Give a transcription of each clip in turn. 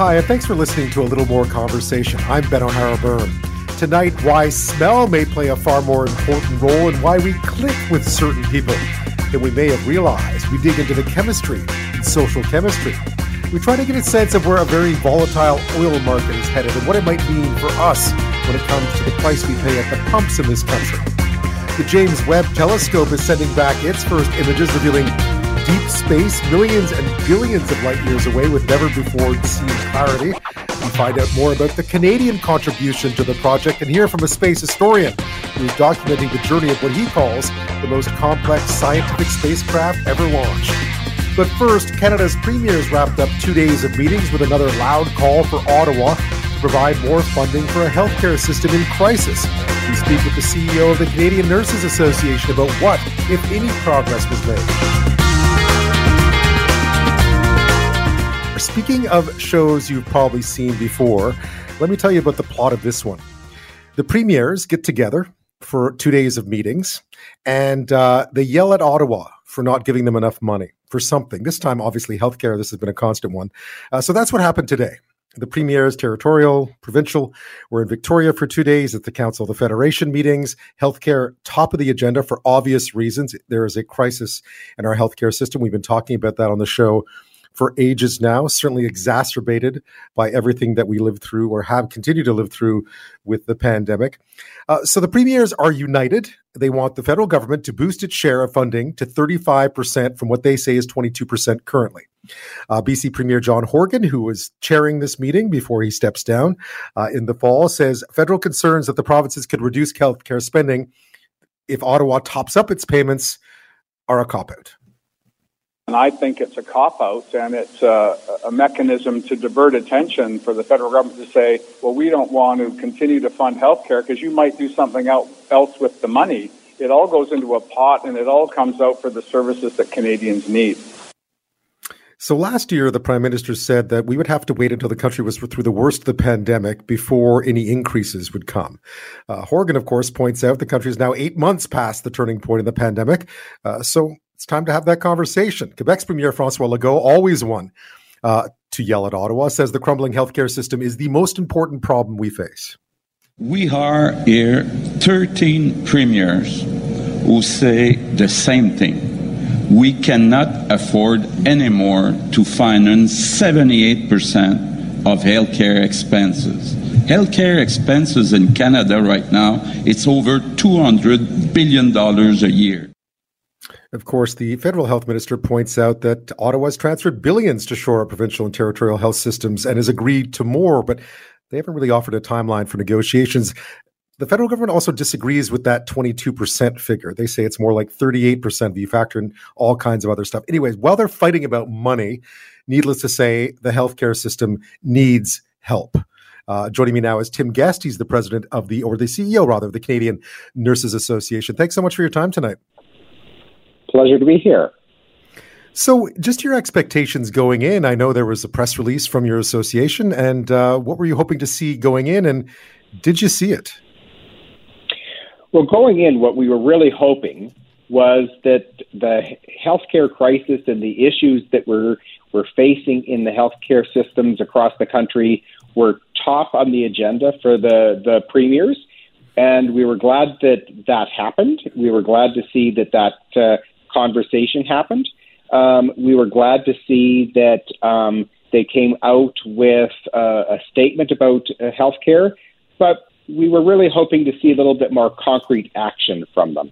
Hi, and thanks for listening to a little more conversation. I'm Ben O'Hara Byrne. Tonight, why smell may play a far more important role and why we click with certain people than we may have realized. We dig into the chemistry and social chemistry. We try to get a sense of where a very volatile oil market is headed and what it might mean for us when it comes to the price we pay at the pumps in this country. The James Webb Telescope is sending back its first images revealing deep space, millions and billions of light years away with never before seen clarity. We find out more about the Canadian contribution to the project and hear from a space historian who's documenting the journey of what he calls the most complex scientific spacecraft ever launched. But first, Canada's premiers wrapped up two days of meetings with another loud call for Ottawa to provide more funding for a healthcare system in crisis. We speak with the CEO of the Canadian Nurses Association about what, if any, progress was made. Speaking of shows you've probably seen before, let me tell you about the plot of this one. The premiers get together for two days of meetings and uh, they yell at Ottawa for not giving them enough money for something. This time, obviously, healthcare. This has been a constant one. Uh, so that's what happened today. The premiers, territorial, provincial, were in Victoria for two days at the Council of the Federation meetings. Healthcare top of the agenda for obvious reasons. There is a crisis in our healthcare system. We've been talking about that on the show for ages now, certainly exacerbated by everything that we lived through or have continued to live through with the pandemic. Uh, so the premiers are united. They want the federal government to boost its share of funding to 35% from what they say is 22% currently. Uh, BC Premier John Horgan, who was chairing this meeting before he steps down uh, in the fall, says federal concerns that the provinces could reduce healthcare spending if Ottawa tops up its payments are a cop out. And I think it's a cop out and it's a, a, mechanism to divert attention for the federal government to say, well, we don't want to continue to fund healthcare because you might do something else with the money. It all goes into a pot and it all comes out for the services that Canadians need. So last year, the prime minister said that we would have to wait until the country was through the worst of the pandemic before any increases would come. Uh, Horgan, of course, points out the country is now eight months past the turning point in the pandemic. Uh, so it's time to have that conversation. Quebec's Premier Francois Legault, always one uh, to yell at Ottawa, says the crumbling healthcare system is the most important problem we face. We are here 13 premiers who say the same thing. We cannot afford anymore to finance 78% of healthcare expenses. Healthcare expenses in Canada right now, it's over $200 billion a year. Of course, the federal health minister points out that Ottawa has transferred billions to shore up provincial and territorial health systems and has agreed to more, but they haven't really offered a timeline for negotiations. The federal government also disagrees with that 22% figure. They say it's more like 38% if you factor in all kinds of other stuff. Anyways, while they're fighting about money, needless to say, the healthcare system needs help. Uh, joining me now is Tim Guest. He's the president of the, or the CEO rather, of the Canadian Nurses Association. Thanks so much for your time tonight. Pleasure to be here. So, just your expectations going in. I know there was a press release from your association, and uh, what were you hoping to see going in, and did you see it? Well, going in, what we were really hoping was that the healthcare crisis and the issues that we're, we're facing in the healthcare systems across the country were top on the agenda for the, the premiers. And we were glad that that happened. We were glad to see that that uh, conversation happened. Um, we were glad to see that um, they came out with uh, a statement about uh, healthcare, but we were really hoping to see a little bit more concrete action from them.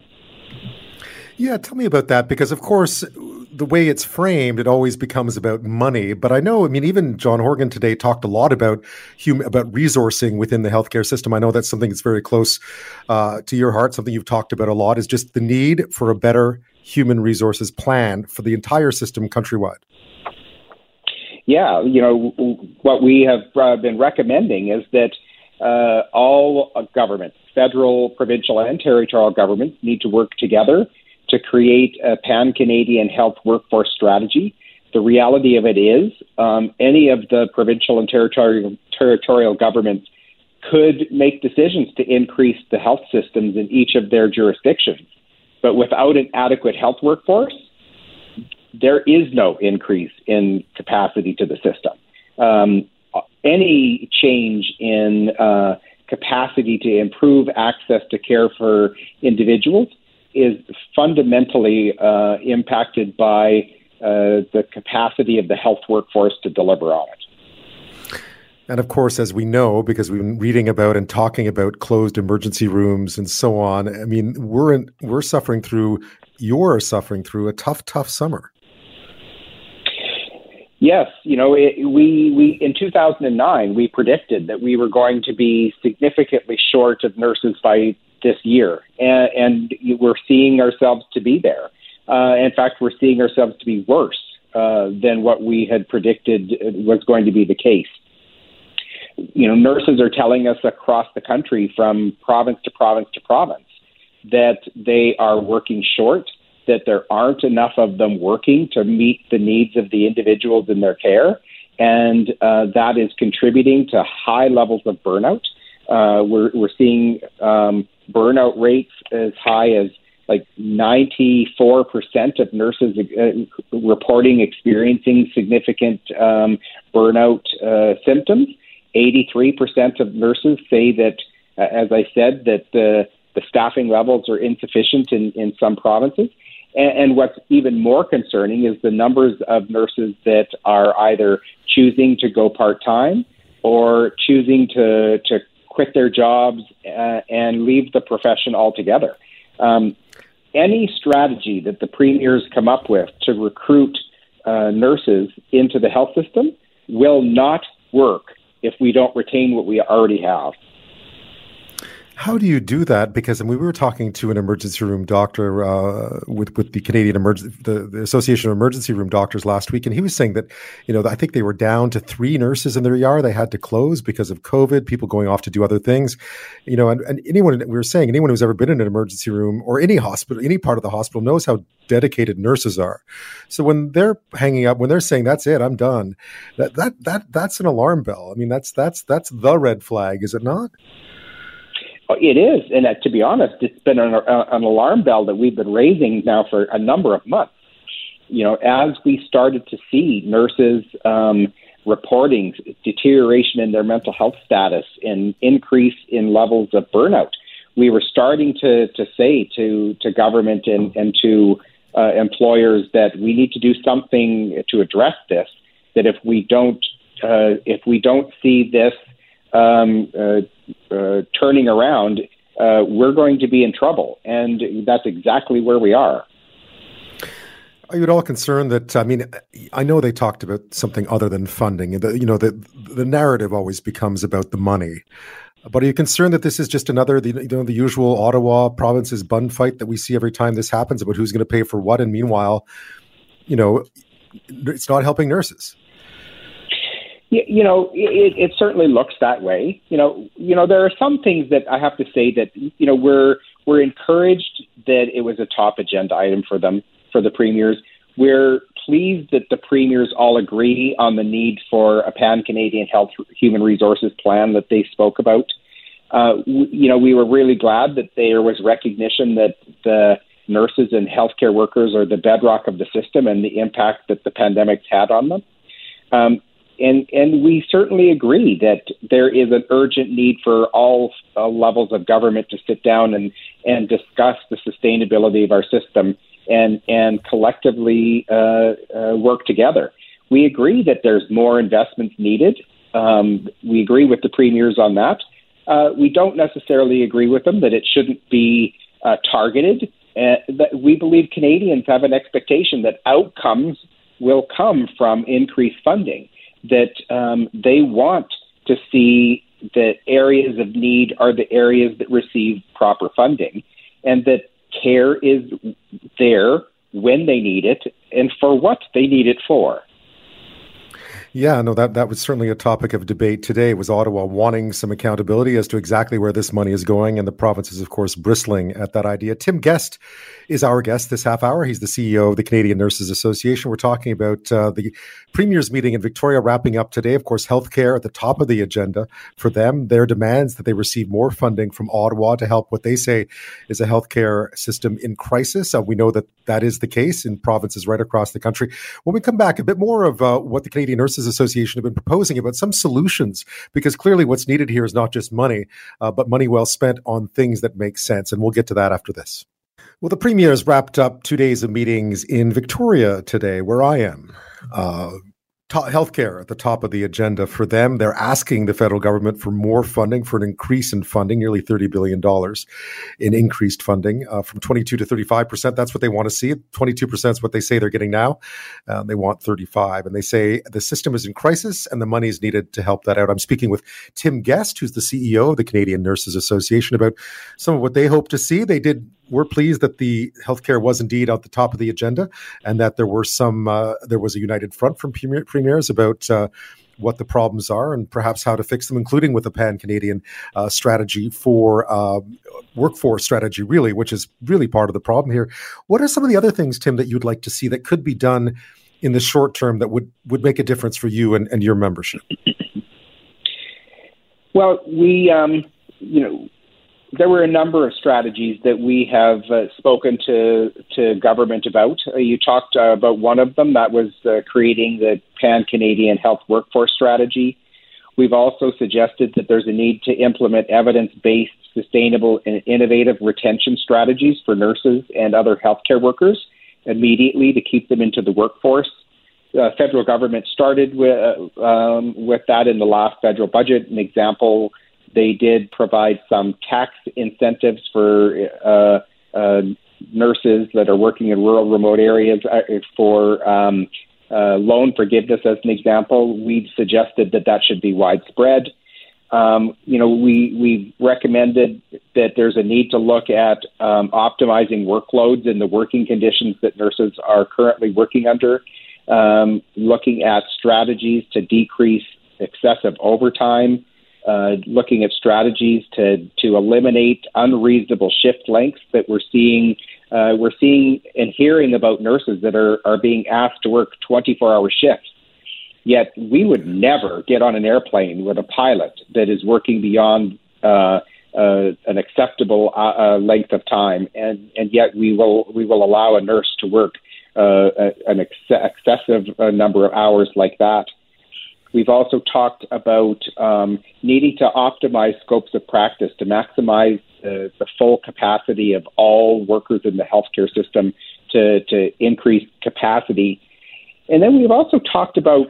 Yeah, tell me about that because, of course, the way it's framed, it always becomes about money. But I know, I mean, even John Horgan today talked a lot about human, about resourcing within the healthcare system. I know that's something that's very close uh, to your heart. Something you've talked about a lot is just the need for a better human resources plan for the entire system countrywide? Yeah, you know, what we have uh, been recommending is that uh, all governments, federal, provincial, and territorial governments, need to work together to create a pan Canadian health workforce strategy. The reality of it is, um, any of the provincial and territorial, territorial governments could make decisions to increase the health systems in each of their jurisdictions. But without an adequate health workforce, there is no increase in capacity to the system. Um, any change in uh, capacity to improve access to care for individuals is fundamentally uh, impacted by uh, the capacity of the health workforce to deliver on it. And of course, as we know, because we've been reading about and talking about closed emergency rooms and so on, I mean, we're in, we're suffering through, you're suffering through a tough, tough summer. Yes, you know, it, we we in 2009 we predicted that we were going to be significantly short of nurses by this year, and, and we're seeing ourselves to be there. Uh, in fact, we're seeing ourselves to be worse uh, than what we had predicted was going to be the case. You know, nurses are telling us across the country, from province to province to province, that they are working short that there aren't enough of them working to meet the needs of the individuals in their care, and uh, that is contributing to high levels of burnout. Uh, we're, we're seeing um, burnout rates as high as like 94% of nurses uh, reporting experiencing significant um, burnout uh, symptoms. 83% of nurses say that, uh, as I said, that the, the staffing levels are insufficient in, in some provinces. And, and what's even more concerning is the numbers of nurses that are either choosing to go part time or choosing to, to quit their jobs uh, and leave the profession altogether. Um, any strategy that the premiers come up with to recruit uh, nurses into the health system will not work if we don't retain what we already have. How do you do that? Because we were talking to an emergency room doctor uh, with with the Canadian Emergency, the, the, Association of Emergency Room Doctors last week, and he was saying that you know I think they were down to three nurses in their ER. They had to close because of COVID, people going off to do other things. You know, and, and anyone we were saying anyone who's ever been in an emergency room or any hospital, any part of the hospital knows how dedicated nurses are. So when they're hanging up, when they're saying that's it, I'm done, that that that that's an alarm bell. I mean, that's that's that's the red flag, is it not? It is, and uh, to be honest, it's been an, uh, an alarm bell that we've been raising now for a number of months. You know, as we started to see nurses um, reporting deterioration in their mental health status and increase in levels of burnout, we were starting to, to say to, to government and, and to uh, employers that we need to do something to address this. That if we don't uh, if we don't see this um, uh, uh, turning around, uh, we're going to be in trouble. And that's exactly where we are. Are you at all concerned that I mean I know they talked about something other than funding. The, you know the the narrative always becomes about the money, but are you concerned that this is just another the you know the usual Ottawa provinces bun fight that we see every time this happens about who's going to pay for what? And meanwhile, you know, it's not helping nurses you know, it, it certainly looks that way. You know, you know, there are some things that I have to say that you know we're we're encouraged that it was a top agenda item for them for the premiers. We're pleased that the premiers all agree on the need for a pan Canadian health human resources plan that they spoke about. Uh, w- you know, we were really glad that there was recognition that the nurses and healthcare workers are the bedrock of the system and the impact that the pandemic's had on them. Um, and and we certainly agree that there is an urgent need for all uh, levels of government to sit down and and discuss the sustainability of our system and and collectively uh, uh, work together. We agree that there's more investments needed. Um, we agree with the premiers on that. Uh, we don't necessarily agree with them that it shouldn't be uh, targeted. Uh, that we believe Canadians have an expectation that outcomes will come from increased funding that um, they want to see that areas of need are the areas that receive proper funding and that care is there when they need it and for what they need it for. Yeah, no, that, that was certainly a topic of debate today. Was Ottawa wanting some accountability as to exactly where this money is going, and the province is, of course, bristling at that idea. Tim Guest is our guest this half hour. He's the CEO of the Canadian Nurses Association. We're talking about uh, the Premier's meeting in Victoria wrapping up today. Of course, healthcare at the top of the agenda for them. Their demands that they receive more funding from Ottawa to help what they say is a healthcare system in crisis. Uh, we know that that is the case in provinces right across the country. When we come back, a bit more of uh, what the Canadian Nurses Nurses Association have been proposing about some solutions because clearly what's needed here is not just money, uh, but money well spent on things that make sense. And we'll get to that after this. Well, the Premier has wrapped up two days of meetings in Victoria today, where I am. Uh, healthcare at the top of the agenda for them. They're asking the federal government for more funding, for an increase in funding, nearly $30 billion in increased funding uh, from 22 to 35%. That's what they want to see. 22% is what they say they're getting now. Uh, they want 35. And they say the system is in crisis and the money is needed to help that out. I'm speaking with Tim Guest, who's the CEO of the Canadian Nurses Association, about some of what they hope to see. They did we're pleased that the healthcare was indeed at the top of the agenda, and that there were some uh, there was a united front from premier, premiers about. Uh, what the problems are and perhaps how to fix them, including with a pan Canadian uh, strategy for uh, workforce strategy, really, which is really part of the problem here. What are some of the other things, Tim, that you'd like to see that could be done in the short term that would, would make a difference for you and, and your membership? Well, we, um, you know, there were a number of strategies that we have uh, spoken to to government about. Uh, you talked uh, about one of them, that was uh, creating the Pan Canadian Health Workforce Strategy. We've also suggested that there's a need to implement evidence based, sustainable, and innovative retention strategies for nurses and other healthcare workers immediately to keep them into the workforce. The federal government started with, uh, um, with that in the last federal budget. An example they did provide some tax incentives for uh, uh, nurses that are working in rural, remote areas uh, for um, uh, loan forgiveness, as an example. We've suggested that that should be widespread. Um, you know, we we recommended that there's a need to look at um, optimizing workloads and the working conditions that nurses are currently working under. Um, looking at strategies to decrease excessive overtime, uh, looking at strategies to to eliminate unreasonable shift lengths that we're seeing. Uh, we're seeing and hearing about nurses that are, are being asked to work 24 hour shifts. Yet we would never get on an airplane with a pilot that is working beyond uh, uh, an acceptable uh, uh, length of time, and, and yet we will we will allow a nurse to work uh, an ex- excessive number of hours like that. We've also talked about um, needing to optimize scopes of practice to maximize uh, the full capacity of all workers in the healthcare system to, to increase capacity. And then we've also talked about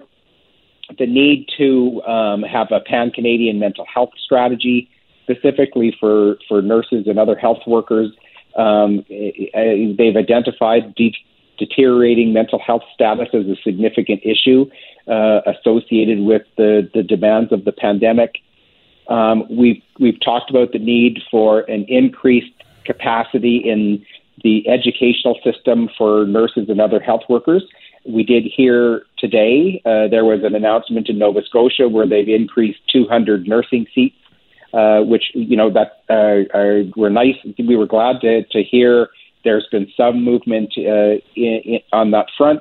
the need to um, have a pan Canadian mental health strategy, specifically for, for nurses and other health workers. Um, they've identified de- deteriorating mental health status as a significant issue uh, associated with the, the demands of the pandemic. Um, we've we've talked about the need for an increased capacity in the educational system for nurses and other health workers. We did hear today uh, there was an announcement in Nova Scotia where they've increased 200 nursing seats, uh, which you know that uh, are, were nice. We were glad to to hear. There's been some movement uh, in, in, on that front.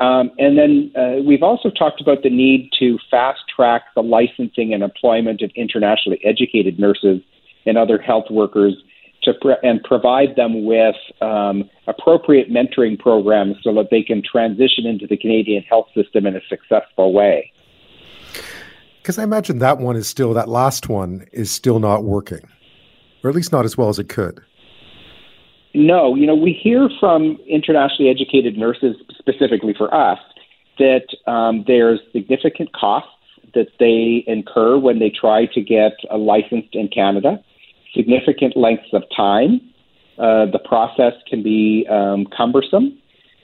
Um, and then uh, we've also talked about the need to fast track the licensing and employment of internationally educated nurses and other health workers to pre- and provide them with um, appropriate mentoring programs so that they can transition into the Canadian health system in a successful way. Because I imagine that one is still, that last one is still not working, or at least not as well as it could. No, you know, we hear from internationally educated nurses, specifically for us, that um, there's significant costs that they incur when they try to get a licensed in Canada, significant lengths of time. Uh, the process can be um, cumbersome,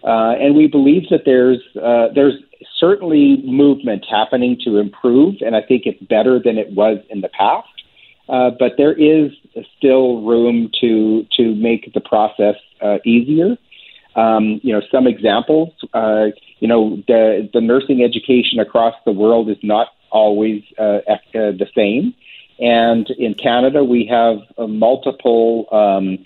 uh, and we believe that there's uh, there's certainly movement happening to improve, and I think it's better than it was in the past. Uh, but there is still room to to make the process uh, easier. Um, you know, some examples. Uh, you know, the the nursing education across the world is not always uh, uh, the same. And in Canada, we have multiple um,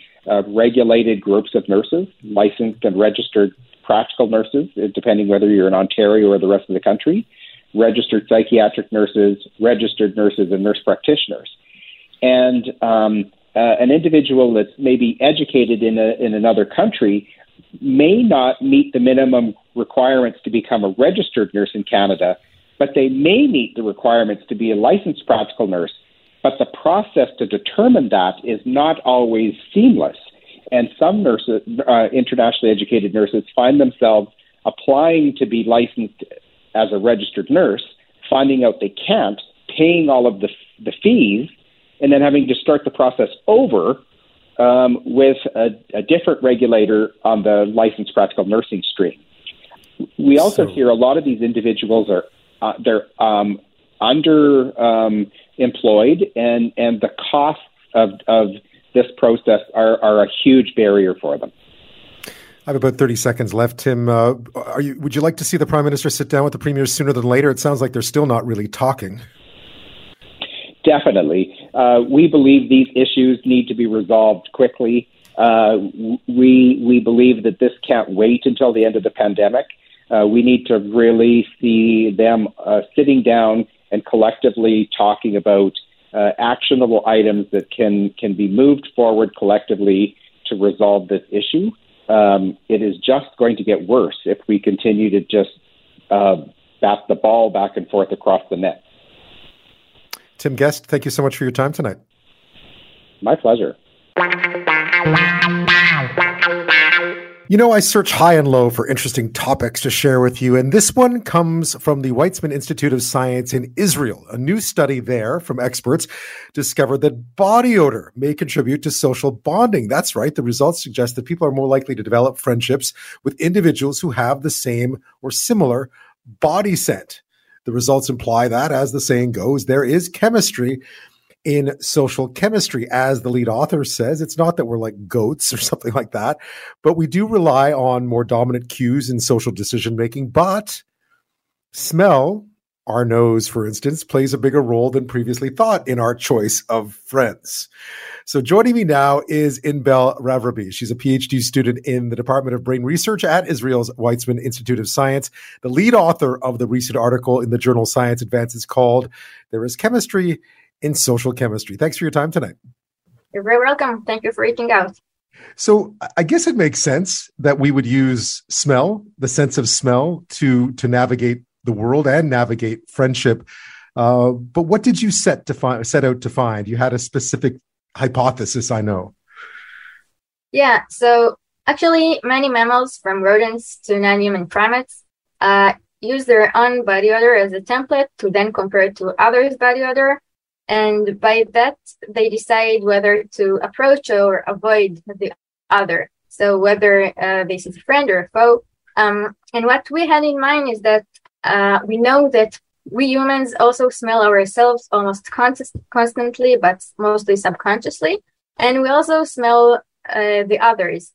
regulated groups of nurses, licensed and registered practical nurses, depending whether you're in Ontario or the rest of the country, registered psychiatric nurses, registered nurses, and nurse practitioners and um, uh, an individual that's maybe educated in a, in another country may not meet the minimum requirements to become a registered nurse in Canada, but they may meet the requirements to be a licensed practical nurse. But the process to determine that is not always seamless. And some nurses, uh, internationally educated nurses, find themselves applying to be licensed as a registered nurse, finding out they can't, paying all of the, the fees, and then having to start the process over um, with a, a, different regulator on the licensed practical nursing stream. We also so, hear a lot of these individuals are uh, they're um, under um, employed, and and the costs of of this process are, are a huge barrier for them. I have about 30 seconds left. Tim, uh, are you, would you like to see the Prime Minister sit down with the Premier sooner than later? It sounds like they're still not really talking. Definitely. Uh, we believe these issues need to be resolved quickly. Uh, we, we believe that this can't wait until the end of the pandemic. Uh, we need to really see them uh, sitting down and collectively talking about uh, actionable items that can, can be moved forward collectively to resolve this issue. Um, it is just going to get worse if we continue to just uh, bat the ball back and forth across the net. Tim Guest, thank you so much for your time tonight. My pleasure. You know, I search high and low for interesting topics to share with you, and this one comes from the Weizmann Institute of Science in Israel. A new study there from experts discovered that body odor may contribute to social bonding. That's right. The results suggest that people are more likely to develop friendships with individuals who have the same or similar body scent. The results imply that, as the saying goes, there is chemistry in social chemistry. As the lead author says, it's not that we're like goats or something like that, but we do rely on more dominant cues in social decision making. But smell, our nose, for instance, plays a bigger role than previously thought in our choice of friends. So joining me now is Inbal Ravreby. She's a PhD student in the Department of Brain Research at Israel's Weizmann Institute of Science, the lead author of the recent article in the journal Science Advances called There is Chemistry in Social Chemistry. Thanks for your time tonight. You're very welcome. Thank you for reaching out. So I guess it makes sense that we would use smell, the sense of smell, to to navigate the world and navigate friendship. Uh, but what did you set to find, set out to find? You had a specific hypothesis, I know. Yeah, so actually, many mammals, from rodents to non human primates, uh, use their own body odor as a template to then compare it to others' body odor. And by that, they decide whether to approach or avoid the other. So whether uh, this is a friend or a foe. Um, and what we had in mind is that uh, we know that we humans also smell ourselves almost con- constantly, but mostly subconsciously. And we also smell uh, the others.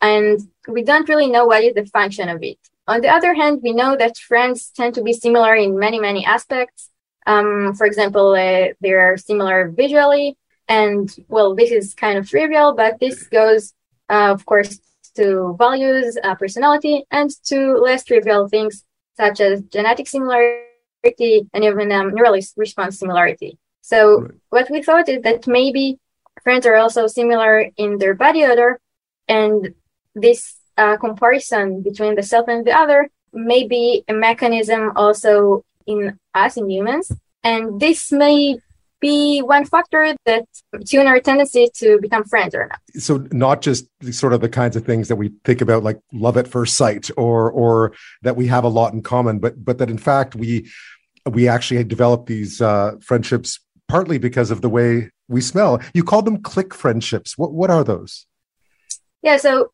And we don't really know what is the function of it. On the other hand, we know that friends tend to be similar in many, many aspects. Um, for example, uh, they're similar visually. And well, this is kind of trivial, but this goes, uh, of course, to values, uh, personality, and to less trivial things such as genetic similarity and even um, neural response similarity. So right. what we thought is that maybe friends are also similar in their body odor, and this uh, comparison between the self and the other may be a mechanism also in us in humans, and this may be one factor that tune our tendency to become friends or not. So not just sort of the kinds of things that we think about like love at first sight or or that we have a lot in common, but but that in fact we we actually developed these uh, friendships partly because of the way we smell. You call them click friendships. What what are those? Yeah, so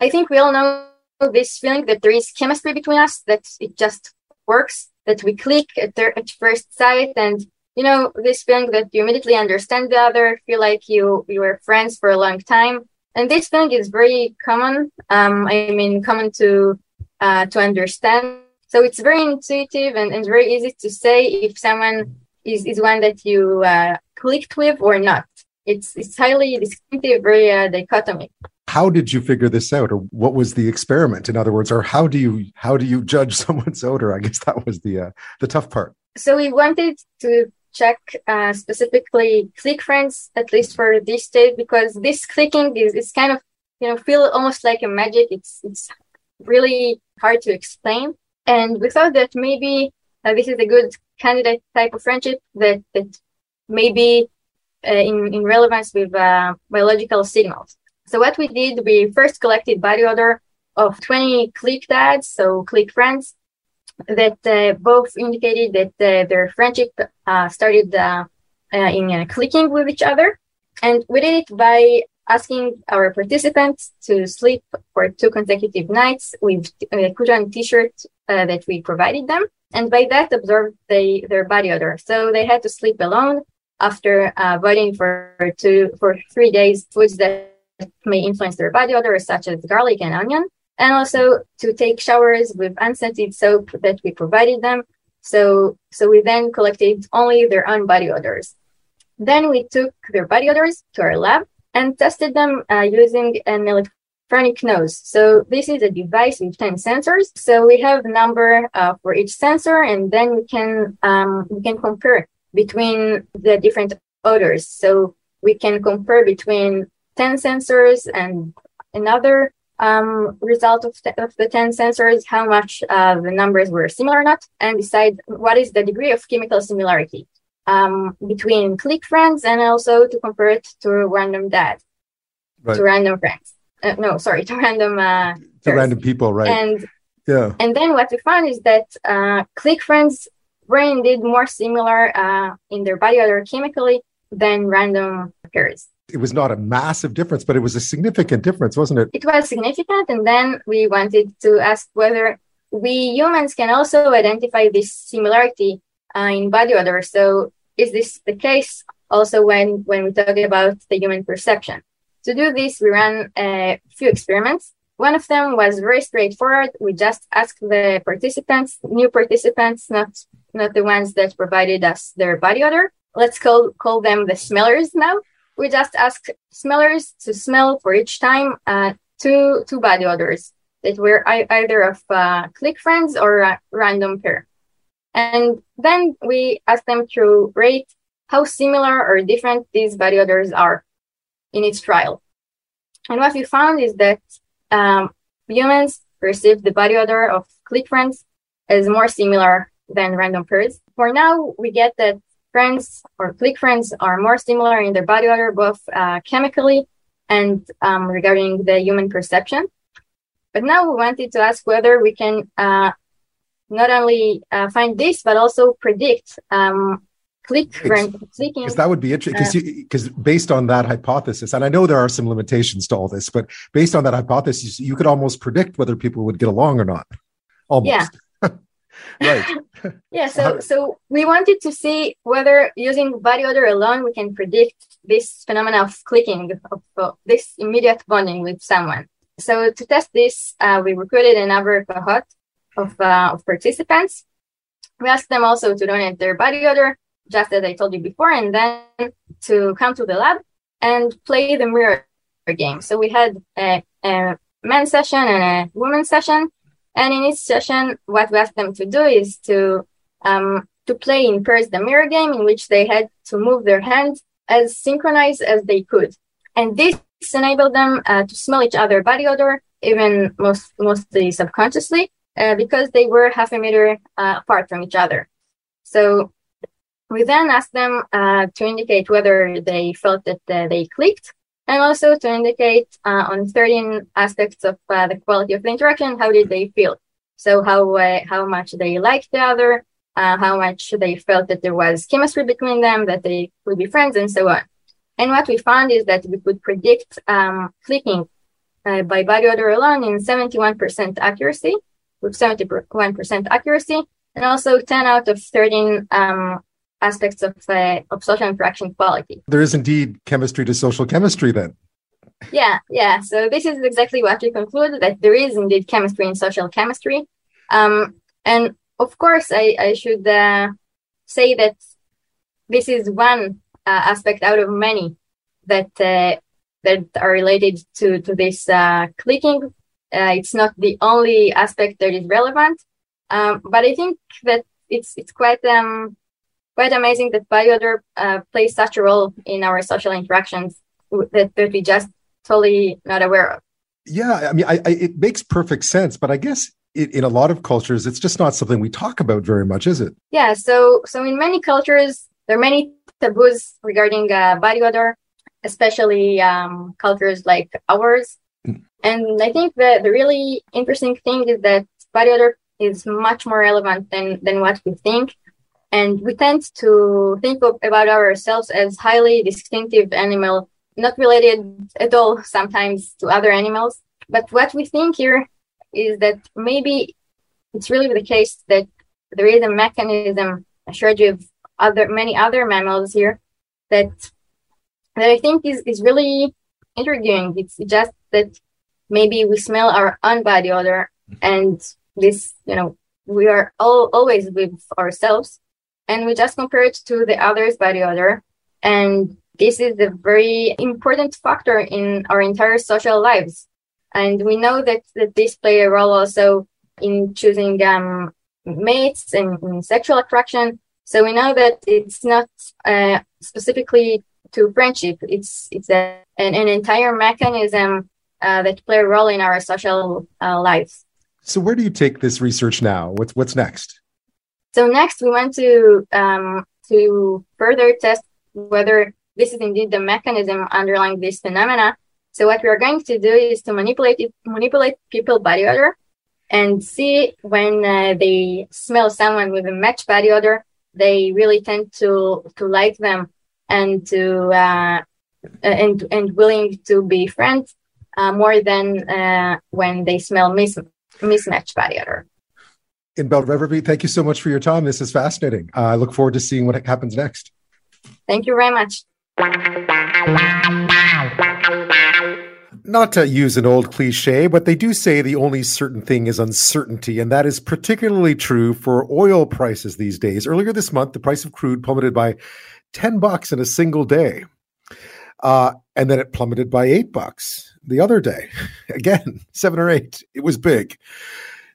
I think we all know this feeling that there is chemistry between us, that it just works, that we click at, their, at first sight, and you know this feeling that you immediately understand the other, feel like you you were friends for a long time, and this feeling is very common. Um, I mean, common to uh, to understand. So it's very intuitive and, and very easy to say if someone is, is one that you uh, clicked with or not. It's it's highly distinctive, very uh, dichotomic. How did you figure this out, or what was the experiment? In other words, or how do you how do you judge someone's odor? I guess that was the uh, the tough part. So we wanted to check uh, specifically click friends, at least for this state, because this clicking is, is kind of you know feel almost like a magic. It's it's really hard to explain, and we thought that maybe uh, this is a good candidate type of friendship that that maybe uh, in in relevance with uh, biological signals. So what we did, we first collected body odor of 20 click dyads, so click friends, that uh, both indicated that uh, their friendship uh, started uh, uh, in uh, clicking with each other. And we did it by asking our participants to sleep for two consecutive nights with a Kujan t-shirt that we provided them. And by that, observed they, their body odor. So they had to sleep alone after avoiding for two, for three days foods that may influence their body odor, such as garlic and onion and also to take showers with unscented soap that we provided them. So, so we then collected only their own body odors. Then we took their body odors to our lab and tested them uh, using an electronic nose. So this is a device with 10 sensors. So we have a number uh, for each sensor and then we can, um, we can compare between the different odors. So we can compare between 10 sensors and another um, result of, of the 10 sensors, how much uh, the numbers were similar or not, and decide what is the degree of chemical similarity um, between click friends and also to compare it to random dyad, right. to random friends. Uh, no, sorry, to random uh, to random people, right? And yeah, and then what we found is that uh, click friends were indeed more similar uh, in their body odor chemically than random pairs it was not a massive difference, but it was a significant difference, wasn't it? It was significant. And then we wanted to ask whether we humans can also identify this similarity uh, in body odor. So is this the case also when, when we talk about the human perception? To do this, we ran a few experiments. One of them was very straightforward. We just asked the participants, new participants, not, not the ones that provided us their body odor. Let's call, call them the smellers now we just ask smellers to smell for each time uh, two two body odors that were either of uh, click friends or a random pair. And then we ask them to rate how similar or different these body odors are in each trial. And what we found is that um, humans perceive the body odor of click friends as more similar than random pairs. For now, we get that friends or click friends are more similar in their body odor, both uh, chemically and um, regarding the human perception. But now we wanted to ask whether we can uh, not only uh, find this, but also predict um, click. Because that would be interesting. Because uh, based on that hypothesis, and I know there are some limitations to all this, but based on that hypothesis, you could almost predict whether people would get along or not. Almost. Yeah. Right. yeah. So so we wanted to see whether using body odor alone we can predict this phenomenon of clicking of, of this immediate bonding with someone. So to test this, uh, we recruited another cohort of uh, of participants. We asked them also to donate their body odor, just as I told you before, and then to come to the lab and play the mirror game. So we had a, a men's session and a women's session and in each session, what we asked them to do is to um, to play in pairs the mirror game, in which they had to move their hands as synchronized as they could, and this enabled them uh, to smell each other body odor, even most mostly subconsciously, uh, because they were half a meter uh, apart from each other. So we then asked them uh, to indicate whether they felt that uh, they clicked and also to indicate uh, on 13 aspects of uh, the quality of the interaction, how did they feel? So how uh, how much they liked the other, uh, how much they felt that there was chemistry between them, that they could be friends, and so on. And what we found is that we could predict um, clicking uh, by body odor alone in 71% accuracy, with 71% accuracy, and also 10 out of 13 um, aspects of, uh, of social interaction quality. There is indeed chemistry to social chemistry then. Yeah, yeah. So this is exactly what we conclude that there is indeed chemistry in social chemistry. Um, and of course, I, I should uh, say that this is one uh, aspect out of many that uh, that are related to to this uh, clicking. Uh, it's not the only aspect that is relevant, um, but I think that it's it's quite um, quite amazing that body odor uh, plays such a role in our social interactions that, that we just totally not aware of. Yeah, I mean, I, I, it makes perfect sense, but I guess it, in a lot of cultures, it's just not something we talk about very much, is it? Yeah. So, so in many cultures, there are many taboos regarding uh, body odor, especially um, cultures like ours. Mm. And I think that the really interesting thing is that body odor is much more relevant than than what we think. And we tend to think of, about ourselves as highly distinctive animal not related at all sometimes to other animals. But what we think here is that maybe it's really the case that there is a mechanism, I showed you other many other mammals here that that I think is, is really intriguing. It's just that maybe we smell our own body odor mm-hmm. and this, you know, we are all always with ourselves and we just compare it to the other's by the other. and this is a very important factor in our entire social lives. And we know that, that this play a role also in choosing um, mates and in sexual attraction. So we know that it's not uh, specifically to friendship. It's it's a, an, an entire mechanism uh, that play a role in our social uh, lives. So where do you take this research now? What's what's next? So next we want to um, to further test whether this is indeed the mechanism underlying this phenomena. So what we are going to do is to manipulate it, manipulate people body odor and see when uh, they smell someone with a matched body odor, they really tend to to like them and to uh, and and willing to be friends uh, more than uh, when they smell mis- mismatched body odor. Inbal Ravreby, thank you so much for your time. This is fascinating. I look forward to seeing what happens next. Thank you very much. Not to use an old cliche, but they do say the only certain thing is uncertainty, and that is particularly true for oil prices these days. Earlier this month, the price of crude plummeted by 10 bucks in a single day. Uh, and then it plummeted by eight bucks the other day. Again, seven or eight. It was big.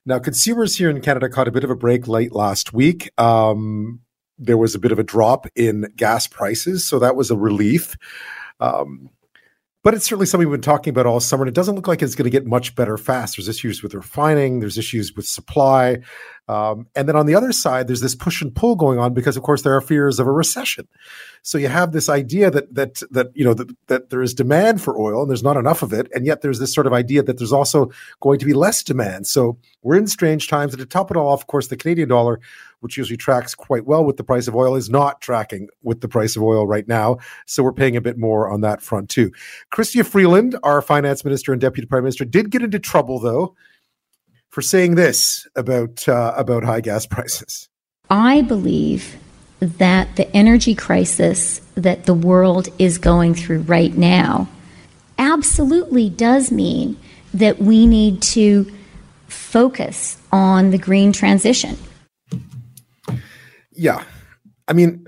Now, consumers here in Canada caught a bit of a break late last week. Um, there was a bit of a drop in gas prices, so that was a relief. Um, but it's certainly something we've been talking about all summer, and it doesn't look like it's going to get much better fast. There's issues with refining, there's issues with supply. Um, and then on the other side, there's this push and pull going on because, of course, there are fears of a recession. So you have this idea that that that you know that, that there is demand for oil and there's not enough of it, and yet there's this sort of idea that there's also going to be less demand. So we're in strange times. And to top it all off, of course, the Canadian dollar, which usually tracks quite well with the price of oil, is not tracking with the price of oil right now. So we're paying a bit more on that front too. Chrystia Freeland, our finance minister and deputy prime minister, did get into trouble though for saying this about uh, about high gas prices. I believe that the energy crisis that the world is going through right now absolutely does mean that we need to focus on the green transition. Yeah. I mean,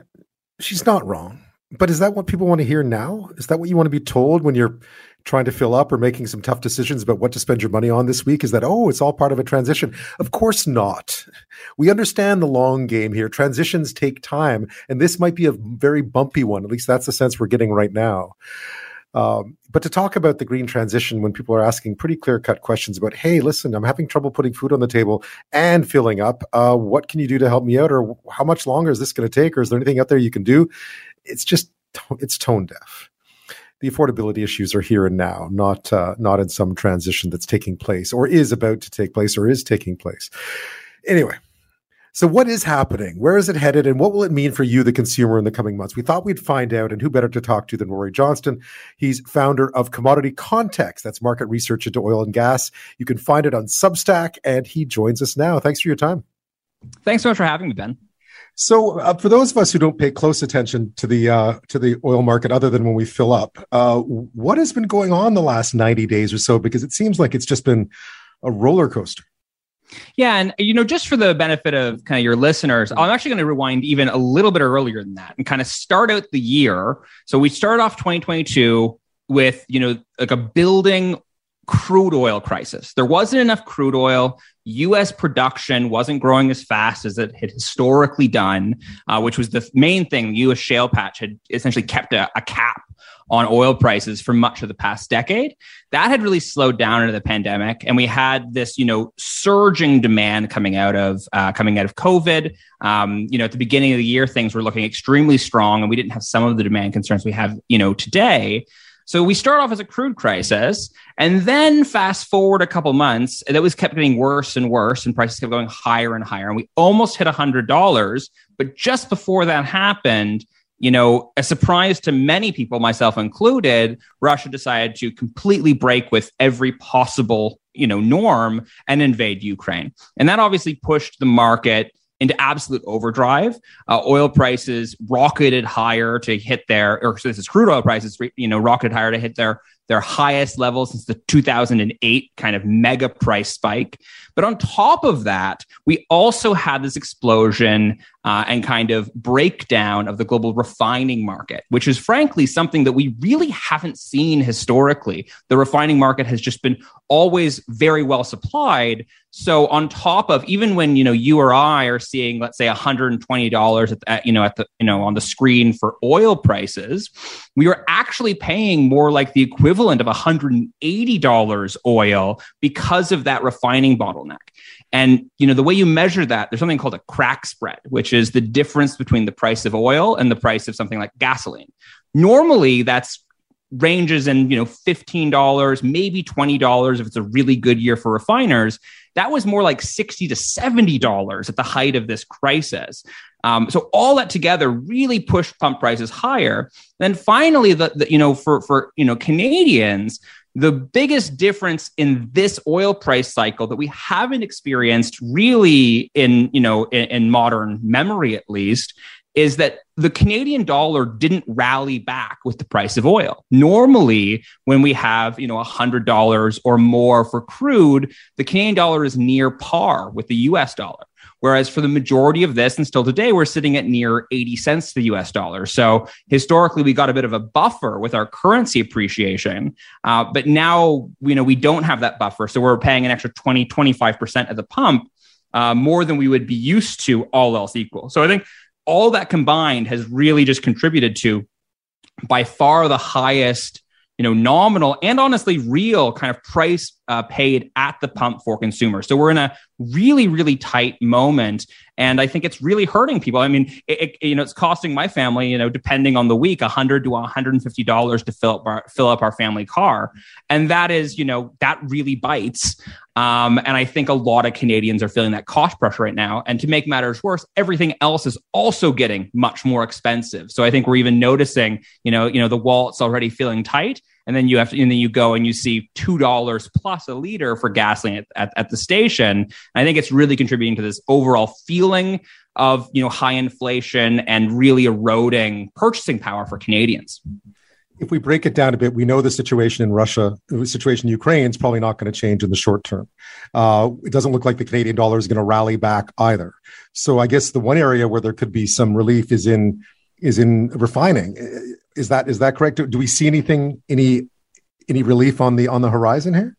she's not wrong. But is that what people want to hear now? Is that what you want to be told when you're trying to fill up or making some tough decisions about what to spend your money on this week is that, oh, it's all part of a transition. Of course not. We understand the long game here. Transitions take time, and this might be a very bumpy one. At least that's the sense we're getting right now. Um, but to talk about the green transition when people are asking pretty clear cut questions about, hey, listen, I'm having trouble putting food on the table and filling up. Uh, what can you do to help me out? Or how much longer is this going to take? Or is there anything out there you can do? It's just, it's tone deaf the affordability issues are here and now, not uh, not in some transition that's taking place or is about to take place or is taking place. Anyway, so what is happening? Where is it headed? And what will it mean for you, the consumer, in the coming months? We thought we'd find out, and who better to talk to than Rory Johnston? He's founder of Commodity Context. That's market research into oil and gas. You can find it on Substack, and he joins us now. Thanks for your time. Thanks so much for having me, Ben. So, uh, for those of us who don't pay close attention to the uh, to the oil market, other than when we fill up, uh, what has been going on the last ninety days or so? Because it seems like it's just been a roller coaster. Yeah, and you know, just for the benefit of kind of your listeners, I'm actually going to rewind even a little bit earlier than that and kind of start out the year. So we started off 2022 with you know like a building crude oil crisis. There wasn't enough crude oil. US production wasn't growing as fast as it had historically done, uh, which was the main thing. US shale patch had essentially kept a, a cap on oil prices for much of the past decade. That had really slowed down into the pandemic, and we had this, you know, surging demand coming out of uh, coming out of COVID. Um, you know, at the beginning of the year, things were looking extremely strong, and we didn't have some of the demand concerns we have, you know, today. So we start off as a crude crisis, and then fast forward a couple months, and that was kept getting worse and worse, and prices kept going higher and higher, and we almost hit hundred dollars. But just before that happened, you know, a surprise to many people, myself included, Russia decided to completely break with every possible, you know, norm and invade Ukraine. And that obviously pushed the market into absolute overdrive. Uh, oil prices rocketed higher to hit their, or so this is crude oil prices, you know, rocketed higher to hit their their highest level since the 2008 kind of mega price spike. But on top of that, we also had this explosion uh, and kind of breakdown of the global refining market, which is frankly something that we really haven't seen historically. The refining market has just been always very well supplied. So on top of even when you know you or I are seeing, let's say, $120 at, at you know at the you know on the screen for oil prices, we are actually paying more like the equivalent of $180 oil because of that refining bottleneck. And you know the way you measure that, there's something called a crack spread, which is the difference between the price of oil and the price of something like gasoline. Normally, that's ranges in you know $15 maybe $20 if it's a really good year for refiners that was more like 60 to $70 at the height of this crisis. Um, so all that together really pushed pump prices higher. Then finally the, the you know for for you know canadians the biggest difference in this oil price cycle that we haven't experienced really in you know in, in, modern memory at least is that the Canadian dollar didn't rally back with the price of oil. Normally, when we have, you know, $100 or more for crude, the Canadian dollar is near par with the US dollar. Whereas for the majority of this and still today, we're sitting at near 80 cents to the US dollar. So historically, we got a bit of a buffer with our currency appreciation. Uh, but now, you know, we don't have that buffer. So we're paying an extra 20, 25% at the pump, uh, more than we would be used to, all else equal. So I think all that combined has really just contributed to by far the highest you know, nominal and honestly real kind of price uh, paid at the pump for consumers. So we're in a really, really tight moment, and I think it's really hurting people. I mean, it, it, you know, it's costing my family, you know, depending on the week, hundred to one hundred and fifty dollars to fill up our fill up our family car, and that is, you know, that really bites. Um, and I think a lot of Canadians are feeling that cost pressure right now. And to make matters worse, everything else is also getting much more expensive. So I think we're even noticing, you know, you know, the wallet's already feeling tight and then you have to, and then you go and you see two dollars plus a liter for gasoline at, at, at the station. And I think it's really contributing to this overall feeling of you know high inflation and really eroding purchasing power for Canadians. If we break it down a bit, we know the situation in Russia, the situation in Ukraine is probably not going to change in the short term. Uh, it doesn't look like the Canadian dollar is going to rally back either. So I guess the one area where there could be some relief is in is in refining. Is that is that correct? Do we see anything any any relief on the on the horizon here?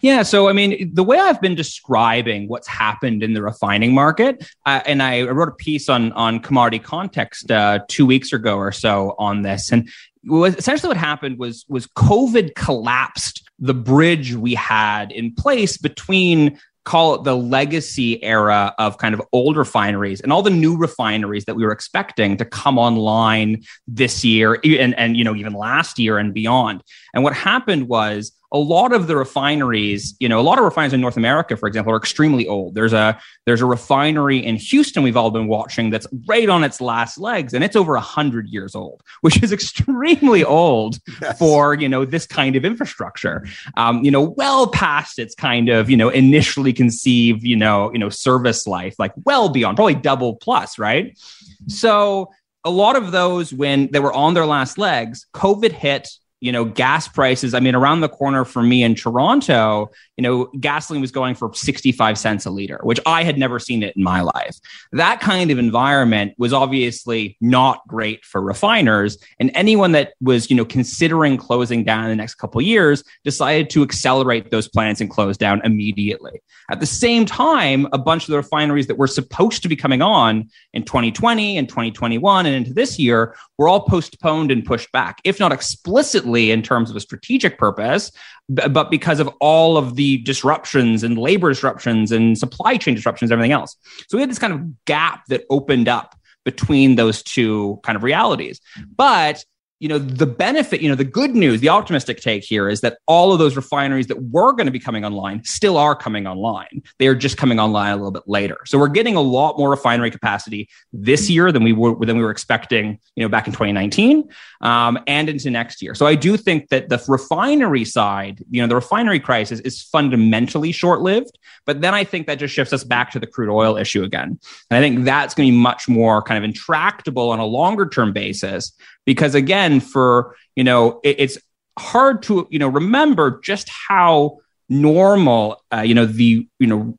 Yeah, so I mean, the way I've been describing what's happened in the refining market, uh, and I wrote a piece on on commodity context uh, two weeks ago or so on this, and essentially what happened was was COVID collapsed the bridge we had in place between call it the legacy era of kind of old refineries and all the new refineries that we were expecting to come online this year and, and you know even last year and beyond. And what happened was a lot of the refineries, you know, a lot of refineries in North America, for example, are extremely old. There's a there's a refinery in Houston we've all been watching that's right on its last legs, and it's over hundred years old, which is extremely old yes. for you know this kind of infrastructure. Um, you know, well past its kind of you know initially conceived you know you know service life, like well beyond, probably double plus, right? So a lot of those when they were on their last legs, COVID hit you know, gas prices. I mean, around the corner for me in Toronto, you know, gasoline was going for 65 cents a liter, which I had never seen it in my life. That kind of environment was obviously not great for refiners. And anyone that was, you know, considering closing down in the next couple years decided to accelerate those plants and close down immediately. At the same time, a bunch of the refineries that were supposed to be coming on in 2020 and 2021 and into this year were all postponed and pushed back, if not explicitly in terms of a strategic purpose, but because of all of the disruptions and labor disruptions and supply chain disruptions, everything else. So we had this kind of gap that opened up between those two kind of realities. But you know the benefit you know the good news the optimistic take here is that all of those refineries that were going to be coming online still are coming online. They are just coming online a little bit later. So we're getting a lot more refinery capacity this year than we were than we were expecting you know back in 2019 um, and into next year. So i do think that the refinery side you know the refinery crisis is fundamentally short-lived but then i think that just shifts us back to the crude oil issue again. And i think that's going to be much more kind of intractable on a longer term basis because again for you know it, it's hard to you know remember just how normal uh, you know the you know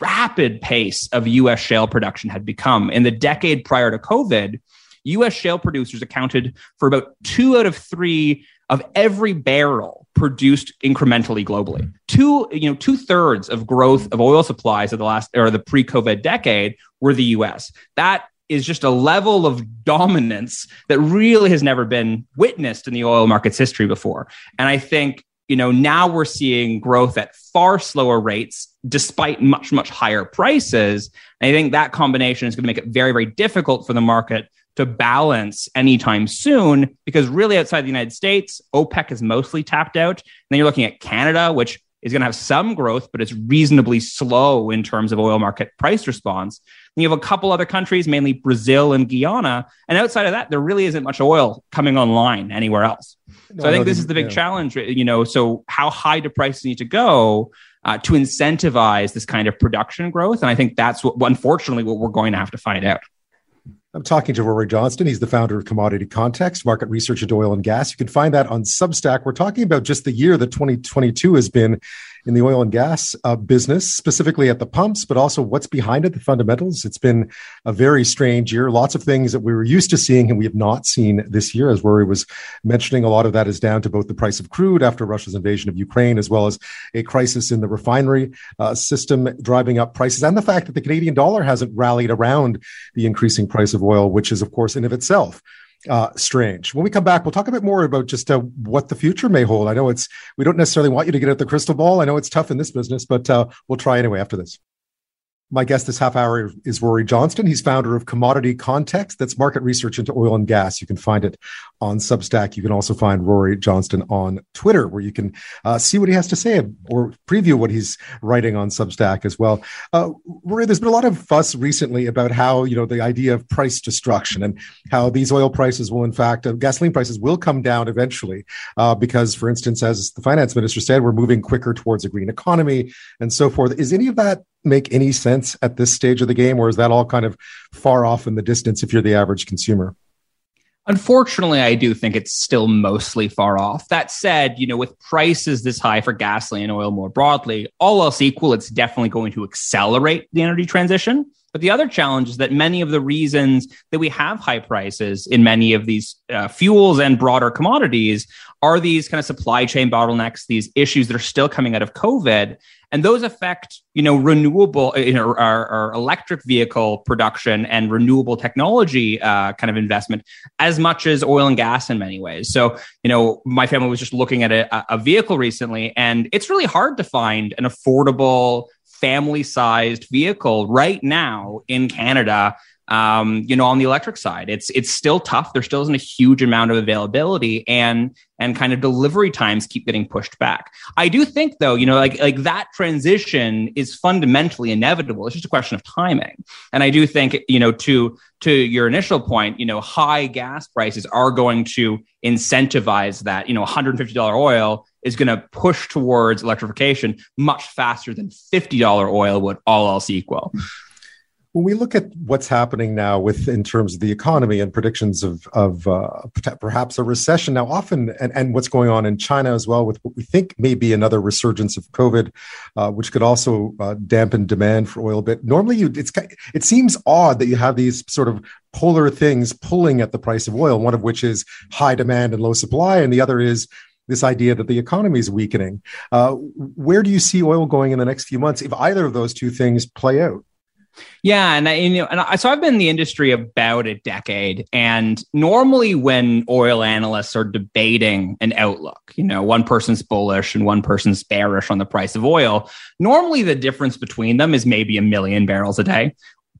rapid pace of US shale production had become in the decade prior to covid US shale producers accounted for about 2 out of 3 of every barrel produced incrementally globally. Two, you know, two thirds of growth of oil supplies of the last or the pre-COVID decade were the U.S. That is just a level of dominance that really has never been witnessed in the oil market's history before. And I think, you know, now we're seeing growth at far slower rates despite much, much higher prices. And I think that combination is going to make it very, very difficult for the market to balance anytime soon because really outside the United States, OPEC is mostly tapped out. And then you're looking at Canada, which is going to have some growth, but it's reasonably slow in terms of oil market price response. And you have a couple other countries, mainly Brazil and Guyana. And outside of that, there really isn't much oil coming online anywhere else. No, so I think this is the big yeah. challenge, you know. So how high do prices need to go uh, to incentivize this kind of production growth? And I think that's what, unfortunately, what we're going to have to find out. I'm talking to Rory Johnston. He's the founder of Commodity Context, market research at oil and gas. You can find that on Substack. We're talking about just the year that 2022 has been in the oil and gas uh, business, specifically at the pumps, but also what's behind it, the fundamentals. It's been a very strange year. Lots of things that we were used to seeing and we have not seen this year. As Rory was mentioning, a lot of that is down to both the price of crude after Russia's invasion of Ukraine, as well as a crisis in the refinery uh, system driving up prices, and the fact that the Canadian dollar hasn't rallied around the increasing price of oil, which is, of course, in of itself uh, strange. When we come back, we'll talk a bit more about just uh, what the future may hold. I know it's we don't necessarily want you to get at the crystal ball. I know it's tough in this business, but uh, we'll try anyway after this. My guest this half hour is Rory Johnston. He's founder of Commodity Context. That's market research into oil and gas. You can find it on Substack. You can also find Rory Johnston on Twitter, where you can uh, see what he has to say or preview what he's writing on Substack as well. Uh, Rory, there's been a lot of fuss recently about how you know the idea of price destruction and how these oil prices will, in fact, uh, gasoline prices will come down eventually, uh, because, for instance, as the finance minister said, we're moving quicker towards a green economy and so forth. Is any of that make any sense at this stage of the game, or is that all kind of far off in the distance if you're the average consumer? Unfortunately, I do think it's still mostly far off. That said, you know, with prices this high for gasoline and oil more broadly, all else equal, it's definitely going to accelerate the energy transition. But the other challenge is that many of the reasons that we have high prices in many of these uh, fuels and broader commodities are these kind of supply chain bottlenecks, these issues that are still coming out of COVID and those affect you know renewable uh, you know our, our electric vehicle production and renewable technology uh, kind of investment as much as oil and gas in many ways. So you know my family was just looking at a, a vehicle recently and it's really hard to find an affordable family sized vehicle right now in canada um, you know, on the electric side, it's it's still tough. There still isn't a huge amount of availability, and and kind of delivery times keep getting pushed back. I do think, though, you know, like like that transition is fundamentally inevitable. It's just a question of timing, and I do think, you know, to to your initial point, you know, high gas prices are going to incentivize that. You know, $150 oil is going to push towards electrification much faster than $50 oil would, all else equal. When we look at what's happening now with in terms of the economy and predictions of of uh, perhaps a recession now often and, and what's going on in china as well with what we think may be another resurgence of covid uh, which could also uh, dampen demand for oil but normally you it's it seems odd that you have these sort of polar things pulling at the price of oil one of which is high demand and low supply and the other is this idea that the economy is weakening. Uh, where do you see oil going in the next few months if either of those two things play out? Yeah, and I, you know, and I, so I've been in the industry about a decade, and normally when oil analysts are debating an outlook, you know, one person's bullish and one person's bearish on the price of oil. Normally, the difference between them is maybe a million barrels a day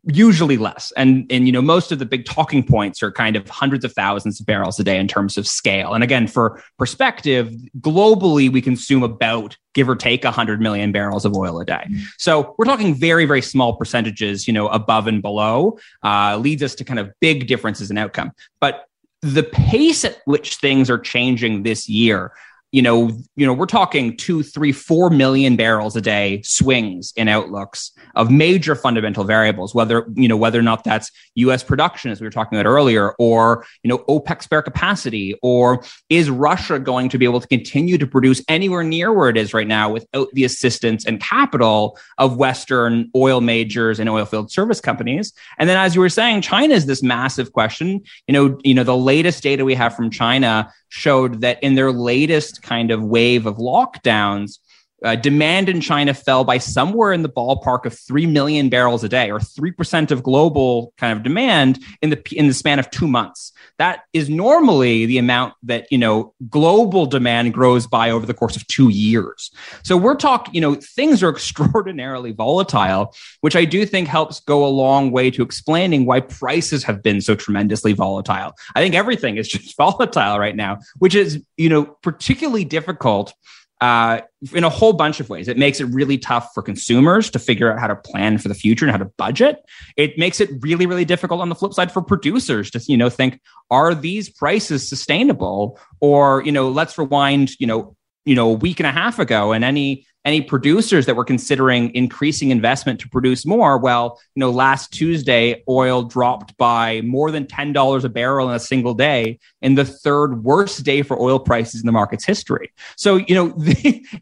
usually less. And and you know most of the big talking points are kind of hundreds of thousands of barrels a day in terms of scale. And again for perspective globally we consume about give or take 100 million barrels of oil a day. So we're talking very very small percentages you know above and below uh, leads us to kind of big differences in outcome. But the pace at which things are changing this year you know, you know, we're talking two, three, four million barrels a day swings in outlooks of major fundamental variables, whether, you know, whether or not that's US production, as we were talking about earlier, or, you know, OPEC spare capacity, or is Russia going to be able to continue to produce anywhere near where it is right now without the assistance and capital of Western oil majors and oil field service companies? And then, as you were saying, China is this massive question. You know, you know, the latest data we have from China showed that in their latest kind of wave of lockdowns, uh, demand in China fell by somewhere in the ballpark of three million barrels a day, or three percent of global kind of demand in the in the span of two months. That is normally the amount that you know global demand grows by over the course of two years. So we're talking, you know, things are extraordinarily volatile, which I do think helps go a long way to explaining why prices have been so tremendously volatile. I think everything is just volatile right now, which is you know particularly difficult uh, in a whole bunch of ways. It makes it really tough for consumers to figure out how to plan for the future and how to budget. It makes it really, really difficult on the flip side for producers to, you know, think, are these prices sustainable? Or, you know, let's rewind, you know, you know, a week and a half ago and any any producers that were considering increasing investment to produce more. Well you know last tuesday oil dropped by more than $10 a barrel in a single day in the third worst day for oil prices in the market's history. So you know